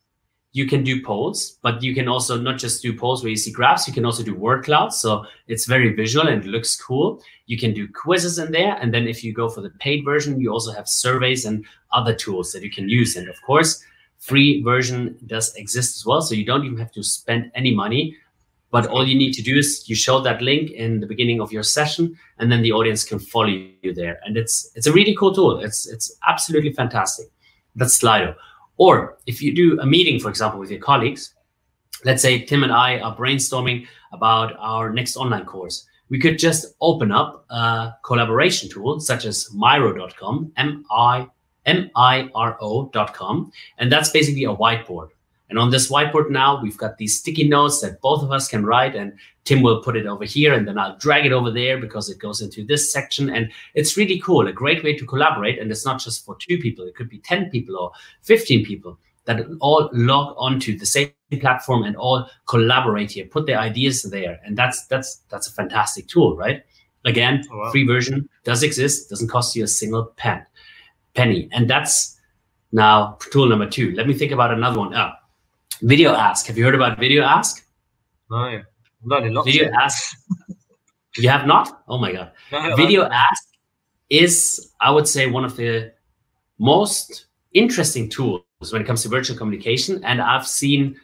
Speaker 3: you can do polls, but you can also not just do polls where you see graphs, you can also do word clouds. So it's very visual and looks cool. You can do quizzes in there. And then if you go for the paid version, you also have surveys and other tools that you can use. And of course, free version does exist as well. So you don't even have to spend any money. But all you need to do is you show that link in the beginning of your session, and then the audience can follow you there. And it's it's a really cool tool. It's it's absolutely fantastic. That's Slido. Or if you do a meeting, for example, with your colleagues, let's say Tim and I are brainstorming about our next online course. We could just open up a collaboration tool such as Miro.com, M I miro.com. And that's basically a whiteboard. And on this whiteboard now, we've got these sticky notes that both of us can write, and Tim will put it over here, and then I'll drag it over there because it goes into this section. And it's really cool, a great way to collaborate. And it's not just for two people, it could be 10 people or 15 people that all log onto the same platform and all collaborate here, put their ideas there. And that's that's that's a fantastic tool, right? Again, oh, wow. free version does exist, doesn't cost you a single pen penny. And that's now tool number two. Let me think about another one. Oh, video ask. Have you heard about video ask?
Speaker 2: No, not
Speaker 3: a lot. Video ask. you have not? Oh my god. No, video ask is, I would say, one of the most interesting tools when it comes to virtual communication, and I've seen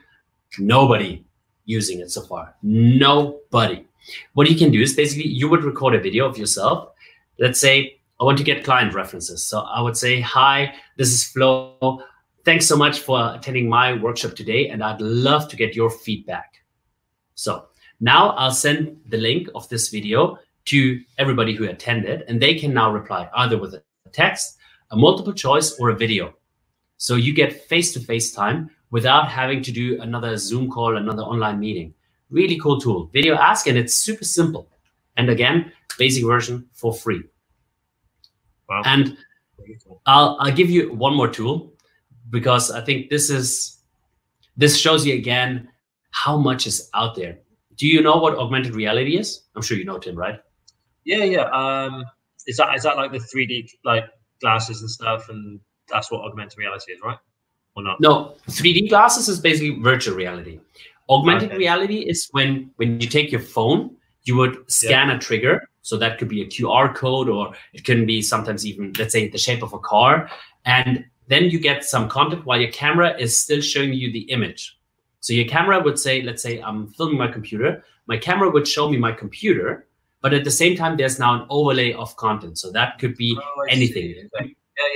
Speaker 3: nobody using it so far. Nobody. What you can do is basically you would record a video of yourself. Let's say I want to get client references. So I would say, hi, this is Flo. Thanks so much for attending my workshop today, and I'd love to get your feedback. So now I'll send the link of this video to everybody who attended, and they can now reply either with a text, a multiple choice, or a video. So you get face to face time without having to do another Zoom call, another online meeting. Really cool tool. Video Ask, and it's super simple. And again, basic version for free. Wow. And I'll I'll give you one more tool because I think this is this shows you again how much is out there. Do you know what augmented reality is? I'm sure you know, Tim, right?
Speaker 2: Yeah, yeah. Um, is that is that like the 3D like glasses and stuff, and that's what augmented reality is, right? Or not?
Speaker 3: No, 3D glasses is basically virtual reality. Augmented okay. reality is when when you take your phone, you would scan yeah. a trigger. So that could be a QR code, or it can be sometimes even, let's say, the shape of a car, and then you get some content while your camera is still showing you the image. So your camera would say, let's say I'm filming my computer, my camera would show me my computer, but at the same time, there's now an overlay of content. So that could be oh, anything.
Speaker 2: Yeah,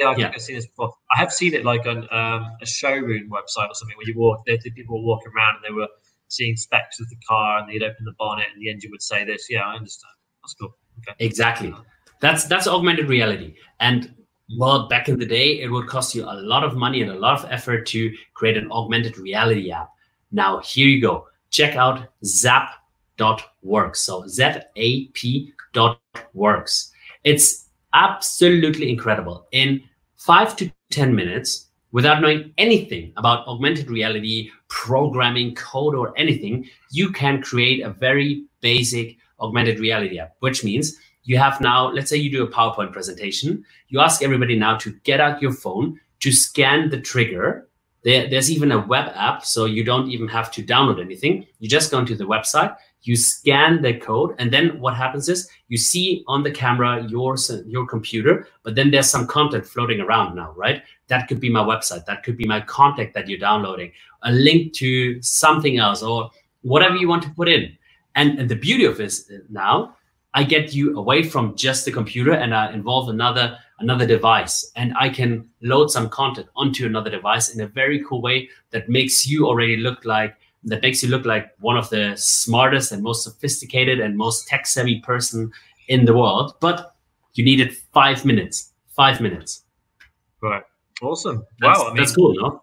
Speaker 2: yeah, I think yeah. I've seen this before. I have seen it like on um, a showroom website or something where you walk, there, people were walking around and they were seeing specs of the car and they'd open the bonnet and the engine would say this. Yeah, I understand. That's cool.
Speaker 3: Exactly. That's that's augmented reality. And well, back in the day, it would cost you a lot of money and a lot of effort to create an augmented reality app. Now, here you go. Check out zap.works. So Z-A-P dot works. It's absolutely incredible. In five to 10 minutes, without knowing anything about augmented reality, programming, code, or anything, you can create a very basic augmented reality app, which means you have now, let's say you do a PowerPoint presentation, you ask everybody now to get out your phone to scan the trigger. There, there's even a web app, so you don't even have to download anything. You just go into the website, you scan the code, and then what happens is you see on the camera your your computer, but then there's some content floating around now, right? That could be my website, that could be my contact that you're downloading, a link to something else, or whatever you want to put in. And, and the beauty of this now, I get you away from just the computer and I involve another another device, and I can load some content onto another device in a very cool way that makes you already look like that makes you look like one of the smartest and most sophisticated and most tech savvy person in the world. But you needed five minutes. Five minutes.
Speaker 2: Right. Awesome.
Speaker 3: That's, wow. I mean, that's cool, no?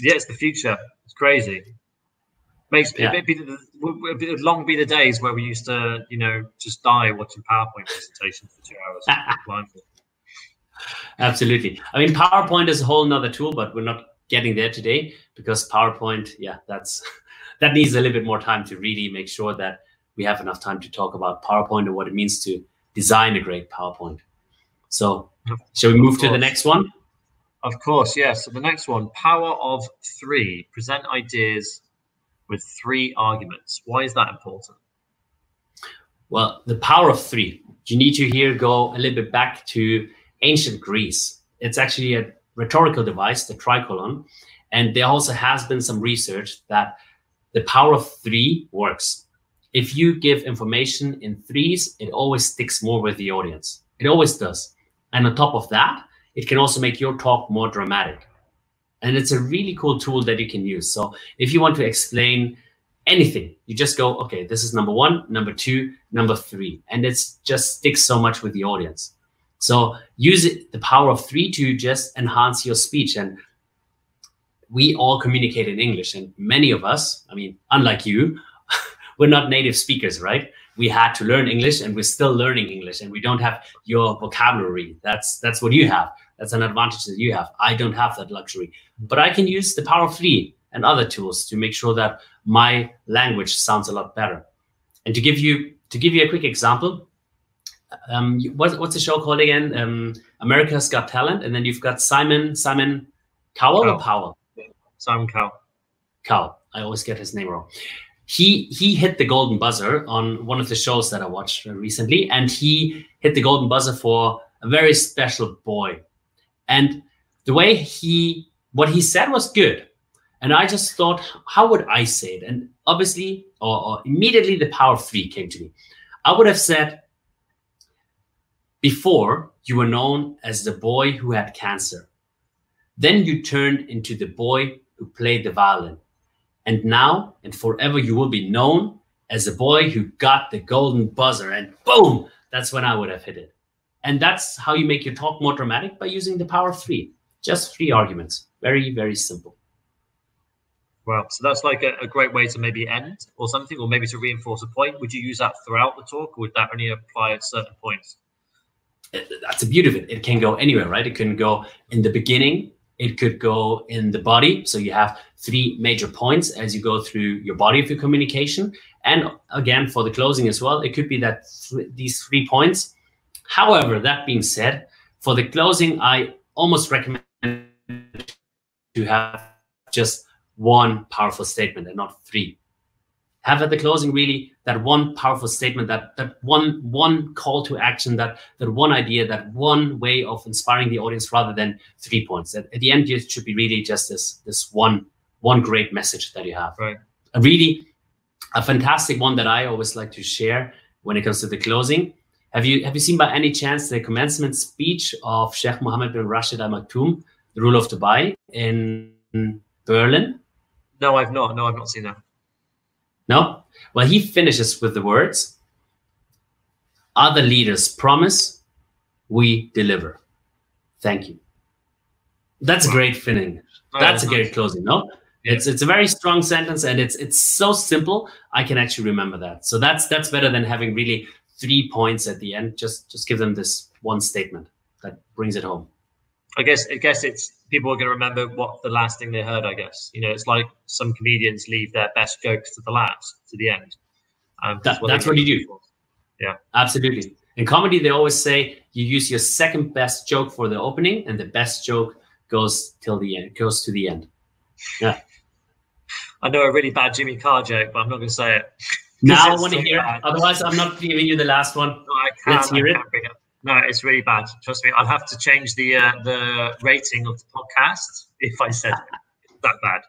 Speaker 2: Yeah, it's the future. It's crazy. Makes yeah. it, it, it, long be the days where we used to, you know, just die watching PowerPoint presentations for two hours. (laughs)
Speaker 3: Absolutely. I mean, PowerPoint is a whole nother tool, but we're not getting there today because PowerPoint, yeah, that's (laughs) that needs a little bit more time to really make sure that we have enough time to talk about PowerPoint and what it means to design a great PowerPoint. So, shall we move to the next one?
Speaker 2: Of course, yes. So the next one, power of three. Present ideas with three arguments. Why is that important?
Speaker 3: Well, the power of three. You need to here go a little bit back to ancient Greece. It's actually a rhetorical device, the tricolon. And there also has been some research that the power of three works. If you give information in threes, it always sticks more with the audience. It always does. And on top of that, it can also make your talk more dramatic. And it's a really cool tool that you can use. So if you want to explain anything, you just go, okay, this is number one, number two, number three. And it just sticks so much with the audience. So use it, the power of three to just enhance your speech. And we all communicate in English. And many of us, I mean, unlike you, (laughs) we're not native speakers, right? We had to learn English and we're still learning English and we don't have your vocabulary. That's that's what you have. That's an advantage that you have. I don't have that luxury, but I can use the Power of Three and other tools to make sure that my language sounds a lot better. And to give you to give you a quick example, um, what, what's the show called again? Um, America's Got Talent, and then you've got Simon Simon Cowell Cow. or Powell.
Speaker 2: Simon Cowell.
Speaker 3: Cowell. I always get his name wrong. He he hit the golden buzzer on one of the shows that I watched recently, and he hit the golden buzzer for a very special boy and the way he, what he said was good. And I just thought, how would I say it? And obviously, or, or immediately, the power of three came to me. I would have said, before you were known as the boy who had cancer. Then you turned into the boy who played the violin. And now and forever you will be known as the boy who got the golden buzzer. And boom, that's when I would have hit it. And that's how you make your talk more dramatic by using the power of three. Just three arguments. Very, very simple.
Speaker 2: Well, so that's like a, a, great way to maybe end or something, or maybe to reinforce a point. Would you use that throughout the talk, or would that only apply at certain points?
Speaker 3: Uh, that's the beauty of it. It can go anywhere, right? It can go in the beginning. It could go in the body. So you have three major points as you go through your body of your communication. And again, for the closing as well, it could be that th- these three points. However, that being said, for the closing, I almost recommend to have just one powerful statement and not three. Have at the closing really that one powerful statement, that that one one call to action, that that one idea, that one way of inspiring the audience rather than three points. At, at the end, it should be really just this this one one great message that you have.
Speaker 2: Right.
Speaker 3: A really a fantastic one that I always like to share when it comes to the closing. Have you have you seen by any chance the commencement speech of Sheikh Mohammed bin Rashid Al Maktoum, the ruler of Dubai in Berlin?
Speaker 2: No, I've not. No, I've not seen that.
Speaker 3: No? Well, he finishes with the words Other leaders promise, we deliver. Thank you. That's a great finish. Oh, that's a great closing, no? It's it's a very strong sentence and it's it's so simple. I can actually remember that. So that's that's better than having really three points at the end. Just just give them this one statement that brings it home.
Speaker 2: I guess I guess it's people are going to remember what the last thing they heard. I guess you know it's like some comedians leave their best jokes to the last, to the end.
Speaker 3: Um, that, what that's what you do.
Speaker 2: Yeah,
Speaker 3: absolutely. In comedy, they always say you use your second best joke for the opening, and the best joke goes till the end. Goes to the end. Yeah. (laughs)
Speaker 2: I know a really bad Jimmy Carr joke, but I'm not going to say it. (laughs)
Speaker 3: Now I want to so hear it. Otherwise, I'm not giving you the last one. No,
Speaker 2: I can't, Let's hear it. No, it's really bad. Trust me, I'll have to change the uh, the rating of the podcast if I said that bad.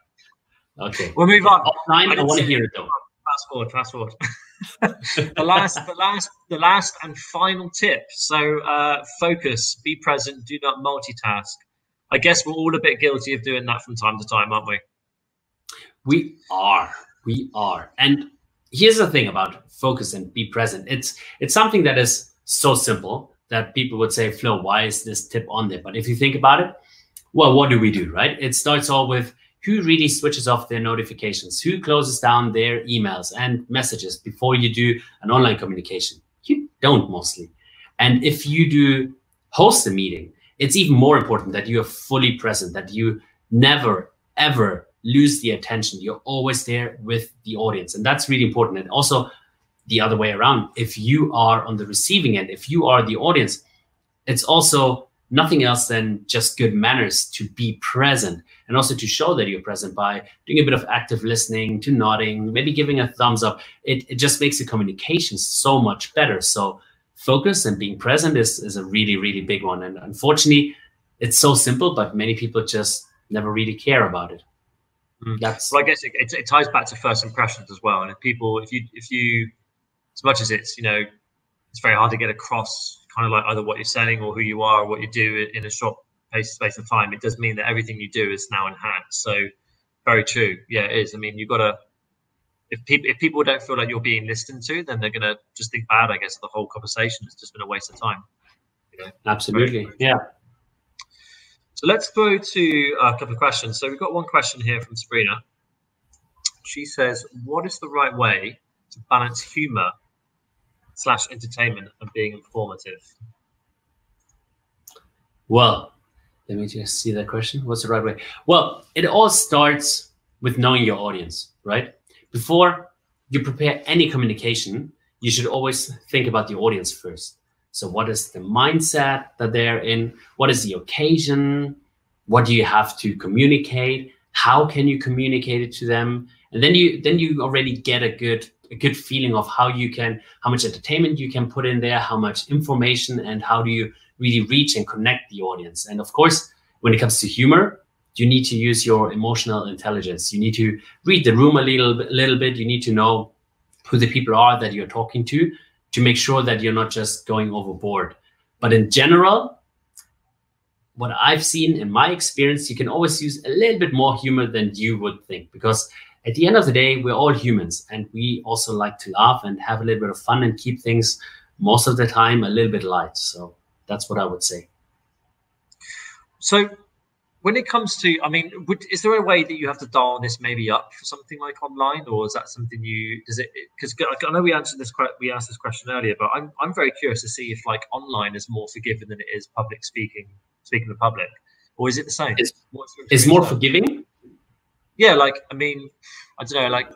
Speaker 3: Okay,
Speaker 2: we'll move on.
Speaker 3: Offline, I, I want to hear it though.
Speaker 2: Fast forward, fast forward. (laughs) the last, the last, the last and final tip. So, uh, focus, be present, do not multitask. I guess we're all a bit guilty of doing that from time to time, aren't we?
Speaker 3: We are. We are. And here's the thing about focus and be present. It's it's something that is so simple that people would say, Flo, why is this tip on there? But if you think about it, well, what do we do, right? It starts all with who really switches off their notifications, who closes down their emails and messages before you do an online communication. You don't mostly. And if you do host a meeting, it's even more important that you are fully present, that you never, ever lose the attention. You're always there with the audience. And that's really important. And also, the other way around. If you are on the receiving end, if you are the audience, it's also nothing else than just good manners to be present and also to show that you're present by doing a bit of active listening, to nodding, maybe giving a thumbs up. It, it just makes the communication so much better. So focus and being present is, is a really, really big one. And unfortunately, it's so simple, but many people just never really care about it.
Speaker 2: Mm. That's well, I guess it, it, it ties back to first impressions as well. And if people, if you, if you, as much as it's you know it's very hard to get across kind of like either what you're selling or who you are or what you do in a short space of time it does mean that everything you do is now enhanced. So very true. Yeah it is. I mean you've got to if people if people don't feel like you're being listened to then they're to just think bad i guess the whole conversation. Has just been a waste of time.
Speaker 3: You know? absolutely yeah
Speaker 2: so let's go to a couple of questions so we've got one question here from sabrina she says what is the right way to balance humor slash entertainment and being informative?
Speaker 3: Well, let me just see that question. What's the right way? Well, it all starts with knowing your audience, right? Before you prepare any communication, you should always think about the audience first. So, what is the mindset that they're in? What is the occasion? What do you have to communicate? How can you communicate it to them? And then you then you already get a good a good feeling of how you can how much entertainment you can put in there how much information and how do you really reach and connect the audience and of course when it comes to humor you need to use your emotional intelligence you need to read the room a little little bit you need to know who the people are that you're talking to to make sure that you're not just going overboard but in general what i've seen in my experience you can always use a little bit more humor than you would think because at the end of the day, we're all humans and we also like to laugh and have a little bit of fun and keep things most of the time a little bit light. So that's what I would say.
Speaker 2: So when it comes to, I mean, would, is there a way that you have to dial this maybe up for something like online, or is that something you does it? Because I know we answered this we asked this question earlier, but I'm I'm very curious to see if like online is more forgiving than it is public speaking, speaking to the public, or is it the same?
Speaker 3: It's, it's more forgiving.
Speaker 2: Yeah, like I mean, I don't know, like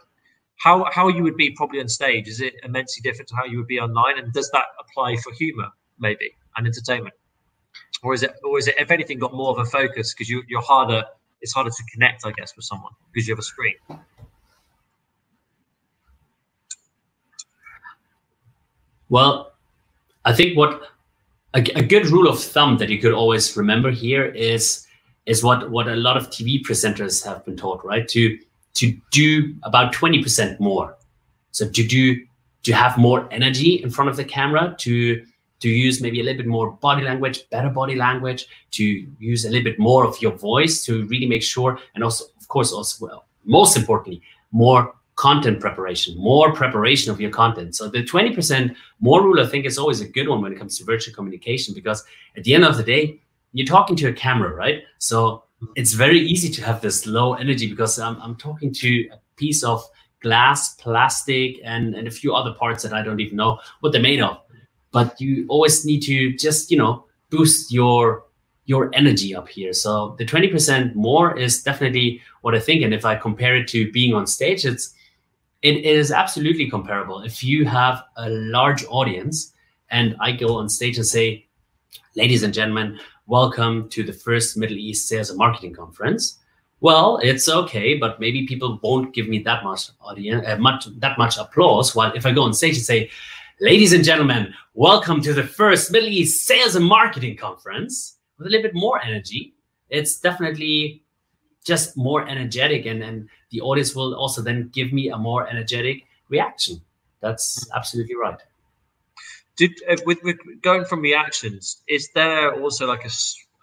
Speaker 2: how how you would be probably on stage is it immensely different to how you would be online, and does that apply for humor maybe and entertainment? Or is it or is it if anything got more of a focus? Because you, you're harder it's harder to connect i guess with someone because you have a screen.
Speaker 3: Well i think what a, a, good rule of thumb that you could always remember here is is what what a lot of tv presenters have been taught right? To to do about 20% more. So to do to have more energy in front of the camera to to use maybe a little bit more body language, better body language, to use a little bit more of your voice to really make sure, and also, of course, also well, most importantly, more content preparation, more preparation of your content. So the 20% more rule, I think, is always a good one when it comes to virtual communication because at the end of the day, you're talking to a camera, right? So it's very easy to have this low energy because I'm, I'm talking to a piece of glass, plastic, and, and a few other parts that I don't even know what they're made of but you always need to just you know boost your your energy up here. So the 20% more is definitely what i think. And if i compare it to being on stage it's it is absolutely comparable. If you have a large audience and i go on stage and say ladies and gentlemen welcome to the first middle east sales and marketing conference. Well it's okay but maybe people won't give me that much audience uh, much that much applause while if i go on stage and say Ladies and gentlemen, welcome to the first Middle East Sales and Marketing Conference with a little bit more energy. It's definitely just more energetic, and, and the audience will also then give me a more energetic reaction. That's absolutely right.
Speaker 2: Did uh, with, with going from reactions, is there also like a,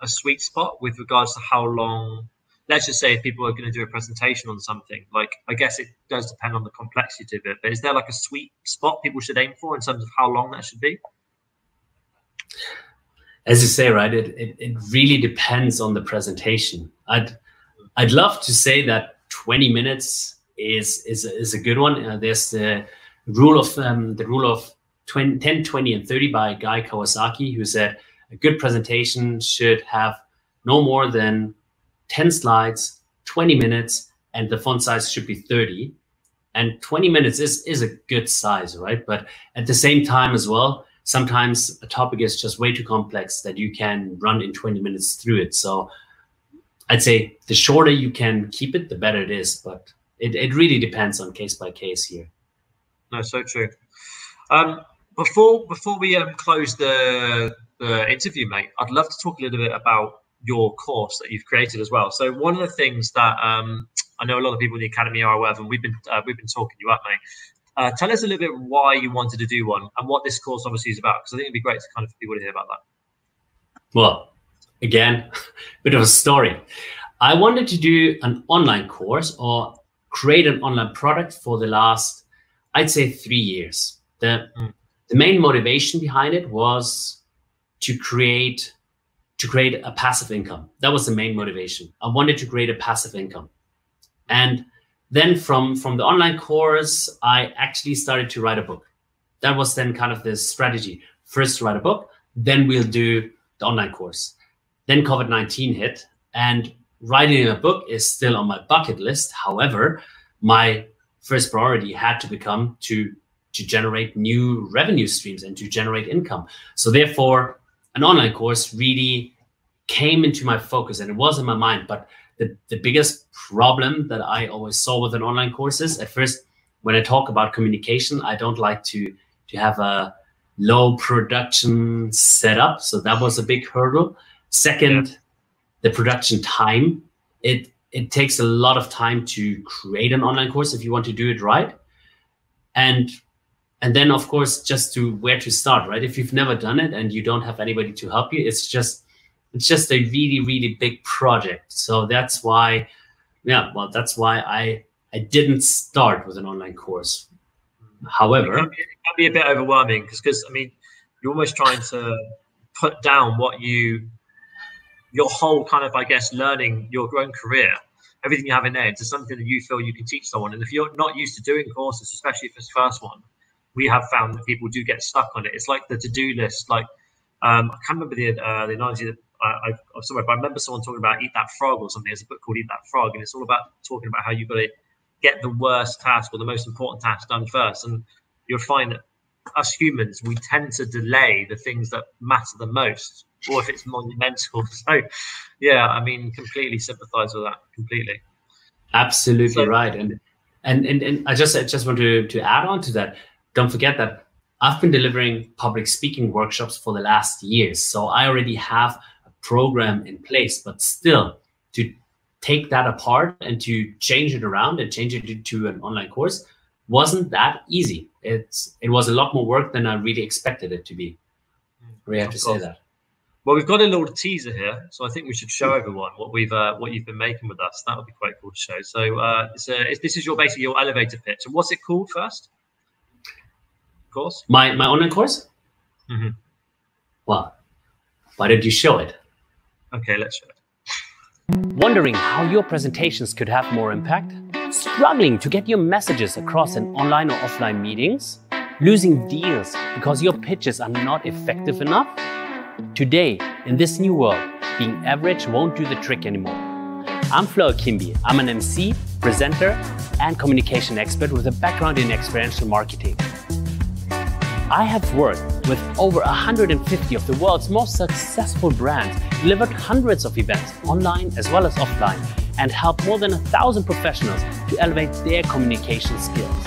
Speaker 2: a sweet spot with regards to how long let's just say if people are going to do a presentation on something, like I guess it does depend on the complexity of it, but is there like a sweet spot people should aim for in terms of how long that should be?
Speaker 3: As you say, right, it, it, it really depends on the presentation. I'd I'd love to say that 20 minutes is is, is a good one. Uh, there's the rule of um, the rule of 20, 10, 20, and 30 by Guy Kawasaki, who said a good presentation should have no more than 10 slides, 20 minutes, and the font size should be 30. And 20 minutes is, is a good size, right? But at the same time as well, sometimes a topic is just way too complex that you can run in 20 minutes through it. So I'd say the shorter you can keep it, the better it is. But it, it really depends on case by case here.
Speaker 2: No, so true. Um, before before we um, close the, the interview, mate, I'd love to talk a little bit about your course that you've created as well. So one of the things that um, I know a lot of people in the academy are aware of, and we've been uh, we've been talking you up, mate. Uh, tell us a little bit why you wanted to do one and what this course obviously is about, because I think it'd be great to kind of people to hear about that.
Speaker 3: Well, again, (laughs) bit of a story. I wanted to do an online course or create an online product for the last, I'd say, three years. The mm. the main motivation behind it was to create to create a passive income. That was the main motivation. I wanted to create a passive income. And then from from the online course, I actually started to write a book. That was then kind of the strategy. First write a book, then we'll do the online course. Then COVID-19 hit and writing a book is still on my bucket list. However, my first priority had to become to to generate new revenue streams and to generate income. So therefore, an online course really came into my focus and it was in my mind. But the, the biggest problem that I always saw with an online course is at first, when I talk about communication, I don't like to to have a low production setup. So that was a big hurdle. Second, yeah. the production time. It it takes a lot of time to create an online course if you want to do it right. And and then of course just to where to start right? If you've never done it and you don't have anybody to help you it's just it's just a really really big project. So that's why yeah well that's why i i didn't start with an online course. However
Speaker 2: it can be, it can be a bit overwhelming because because i mean you're almost trying to put down what you your whole kind of, I guess, learning your own career, everything you have in there, into something that you feel you can teach someone. And if you're not used to doing courses, especially if it's first one, we have found that people do get stuck on it. It's like the to-do list. Like um, I can't remember the uh, the analogy that I, I, somewhere, but I remember someone talking about Eat That Frog or something. There's a book called Eat That Frog, and it's all about talking about how you've got to get the worst task or the most important task done first. And you'll find that us humans, we tend to delay the things that matter the most, or if it's monumental. (laughs) So, yeah, I mean, completely sympathise with that. Completely.
Speaker 4: Absolutely so, right. And and and, and I just I just want to to add on to that. Don't forget that I've been delivering public speaking workshops for the last years, so I already have a program in place. But still, to take that apart and to change it around and change it into an online course wasn't that easy. It's it was a lot more work than I really expected it to be. We have to say that.
Speaker 2: Well, we've got a little teaser here, so I think we should show everyone what we've uh, what you've been making with us. That would be quite cool to show. So, uh, it's, this is your basically your elevator pitch. And what's it called first? Course.
Speaker 4: My my online course.
Speaker 2: Mm-hmm.
Speaker 4: Well, why did you show it?
Speaker 2: Okay, let's show it.
Speaker 3: Wondering how your presentations could have more impact? Struggling to get your messages across in online or offline meetings? Losing deals because your pitches are not effective enough? Today, in this new world, being average won't do the trick anymore. I'm Flo Akinbiyi. I'm an MC, presenter, and communication expert with a background in experiential marketing. I have worked with over 150 of the world's most successful brands, delivered hundreds of events online as well as offline, and helped more than a thousand professionals to elevate their communication skills.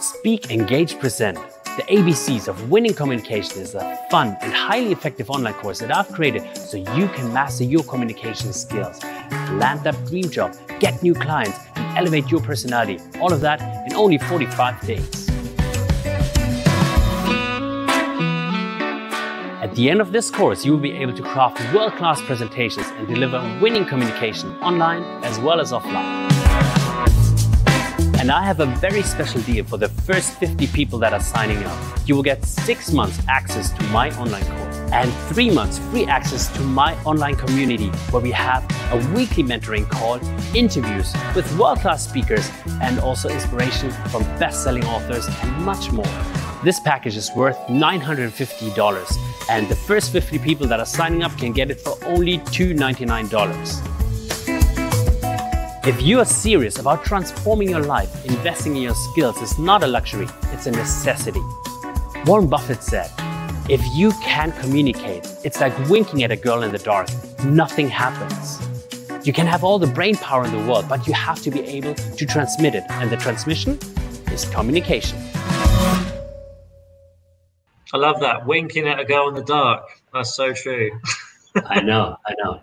Speaker 3: Speak, Engage, Present. The ABCs of winning communication is a fun and highly effective online course that I've created so you can master your communication skills, land that dream job, get new clients, and elevate your personality. All of that in only 45 days. At the end of this course, you will be able to craft world class presentations and deliver winning communication online as well as offline. And I have a very special deal for the first 50 people that are signing up. You will get six months access to my online course and three months free access to my online community where we have a weekly mentoring call, interviews with world class speakers, and also inspiration from best selling authors and much more. This package is worth $950, and the first 50 people that are signing up can get it for only $299. If you are serious about transforming your life, investing in your skills is not a luxury, it's a necessity. Warren Buffett said, if you can't communicate, it's like winking at a girl in the dark. Nothing happens. You can have all the brain power in the world, but you have to be able to transmit it. And the transmission is communication.
Speaker 2: I love that. Winking at a girl in the dark. That's so true. (laughs)
Speaker 4: I know. I know.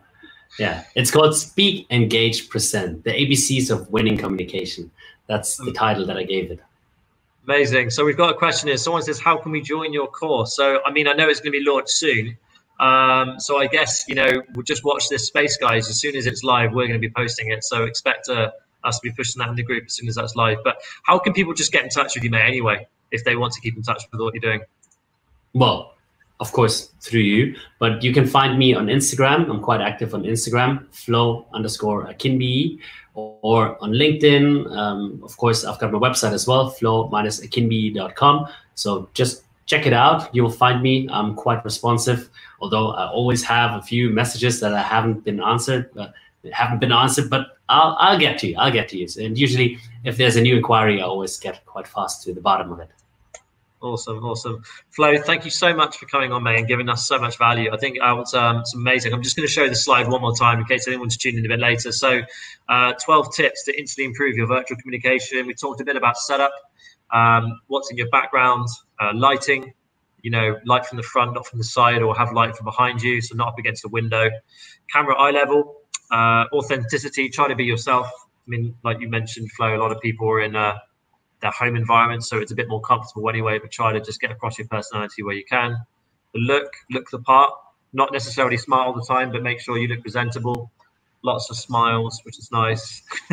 Speaker 4: Yeah, it's called Speak, Engage, Present, the ABCs of winning communication. That's the mm. title that I gave it.
Speaker 2: Amazing. So we've got a question here. Someone says, "How can we join your course?" So I mean, I know it's going to be launched soon. Um, so I guess you know we'll just watch this space, guys. As soon as it's live, we're going to be posting it. So expect uh, us to be pushing that in the group as soon as that's live. But how can people just get in touch with you, mate? Anyway, if they want to keep in touch with what you're doing.
Speaker 4: Well, of course, through you. But you can find me on Instagram. I'm quite active on Instagram, flow underscore akinbiyi, or, on LinkedIn. Um, of course, I've got my website as well, flo-akinbiyi.com. So just check it out. You will find me. I'm quite responsive, although I always have a few messages that I haven't been answered, haven't been answered. But I'll I'll get to you. I'll get to you. And usually, if there's a new inquiry, I always get quite fast to the bottom of it.
Speaker 2: Awesome, awesome. Flo, thank you so much for coming on, mate, and giving us so much value. I think uh, it's, um, it's amazing. I'm just going to show the slide one more time in case anyone's tuning in a bit later. So, uh, 12 tips to instantly improve your virtual communication. We talked a bit about setup, um, what's in your background, uh, lighting, you know, light from the front, not from the side, or have light from behind you, so not up against the window. Camera eye level, uh, authenticity, try to be yourself. I mean, like you mentioned, Flo, a lot of people are in uh, their home environment, so it's a bit more comfortable anyway. But try to just get across your personality where you can. The look, look the part. Not necessarily smile all the time, but make sure you look presentable. Lots of smiles, which is nice. (laughs)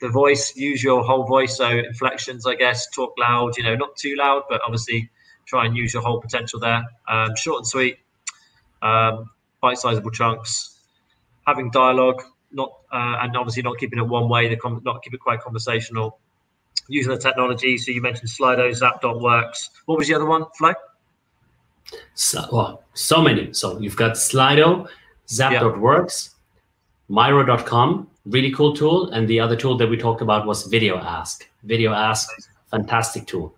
Speaker 2: the voice, use your whole voice, so inflections, I guess. Talk loud, you know, not too loud, but obviously try and use your whole potential there. Um, short and sweet. um, bite-sizable chunks, having dialogue, not uh, and obviously not keeping it one way, the not keep it quite conversational. Using the technology, so you mentioned Slido, Zap.works. What was the other one, Flo?
Speaker 3: So, well, so many. So you've got Slido, Zap.works, Miro.com, really cool tool. And the other tool that we talked about was Video Ask. Video Ask, fantastic tool.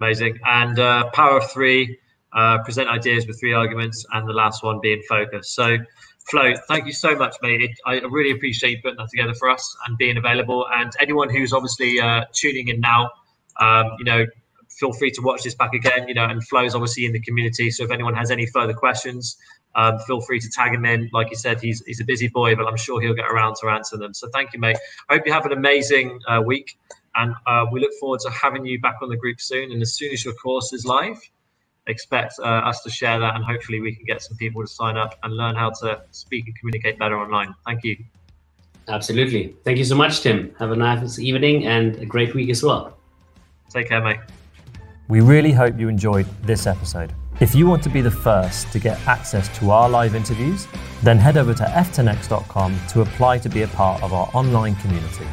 Speaker 2: Amazing. And uh, Power of Three, uh, present ideas with three arguments, and the last one being focus. So, Flo, thank you so much, mate. I really appreciate you putting that together for us and being available. And anyone who's obviously uh, tuning in now, um, you know, feel free to watch this back again. You know, and Flo's obviously in the community. So if anyone has any further questions, um, feel free to tag him in. Like you said, he's he's a busy boy, but I'm sure he'll get around to answer them. So thank you, mate. I hope you have an amazing uh, week, and uh, we look forward to having you back on the group soon. And as soon as your course is live, expect uh, us to share that, and hopefully we can get some people to sign up and learn how to speak and communicate better online. Thank you.
Speaker 3: Absolutely. Thank you so much, Tim. Have a nice evening and a great week as well.
Speaker 2: Take care, mate.
Speaker 5: We really hope you enjoyed this episode. If you want to be the first to get access to our live interviews, then head over to f10x.com to apply to be a part of our online community.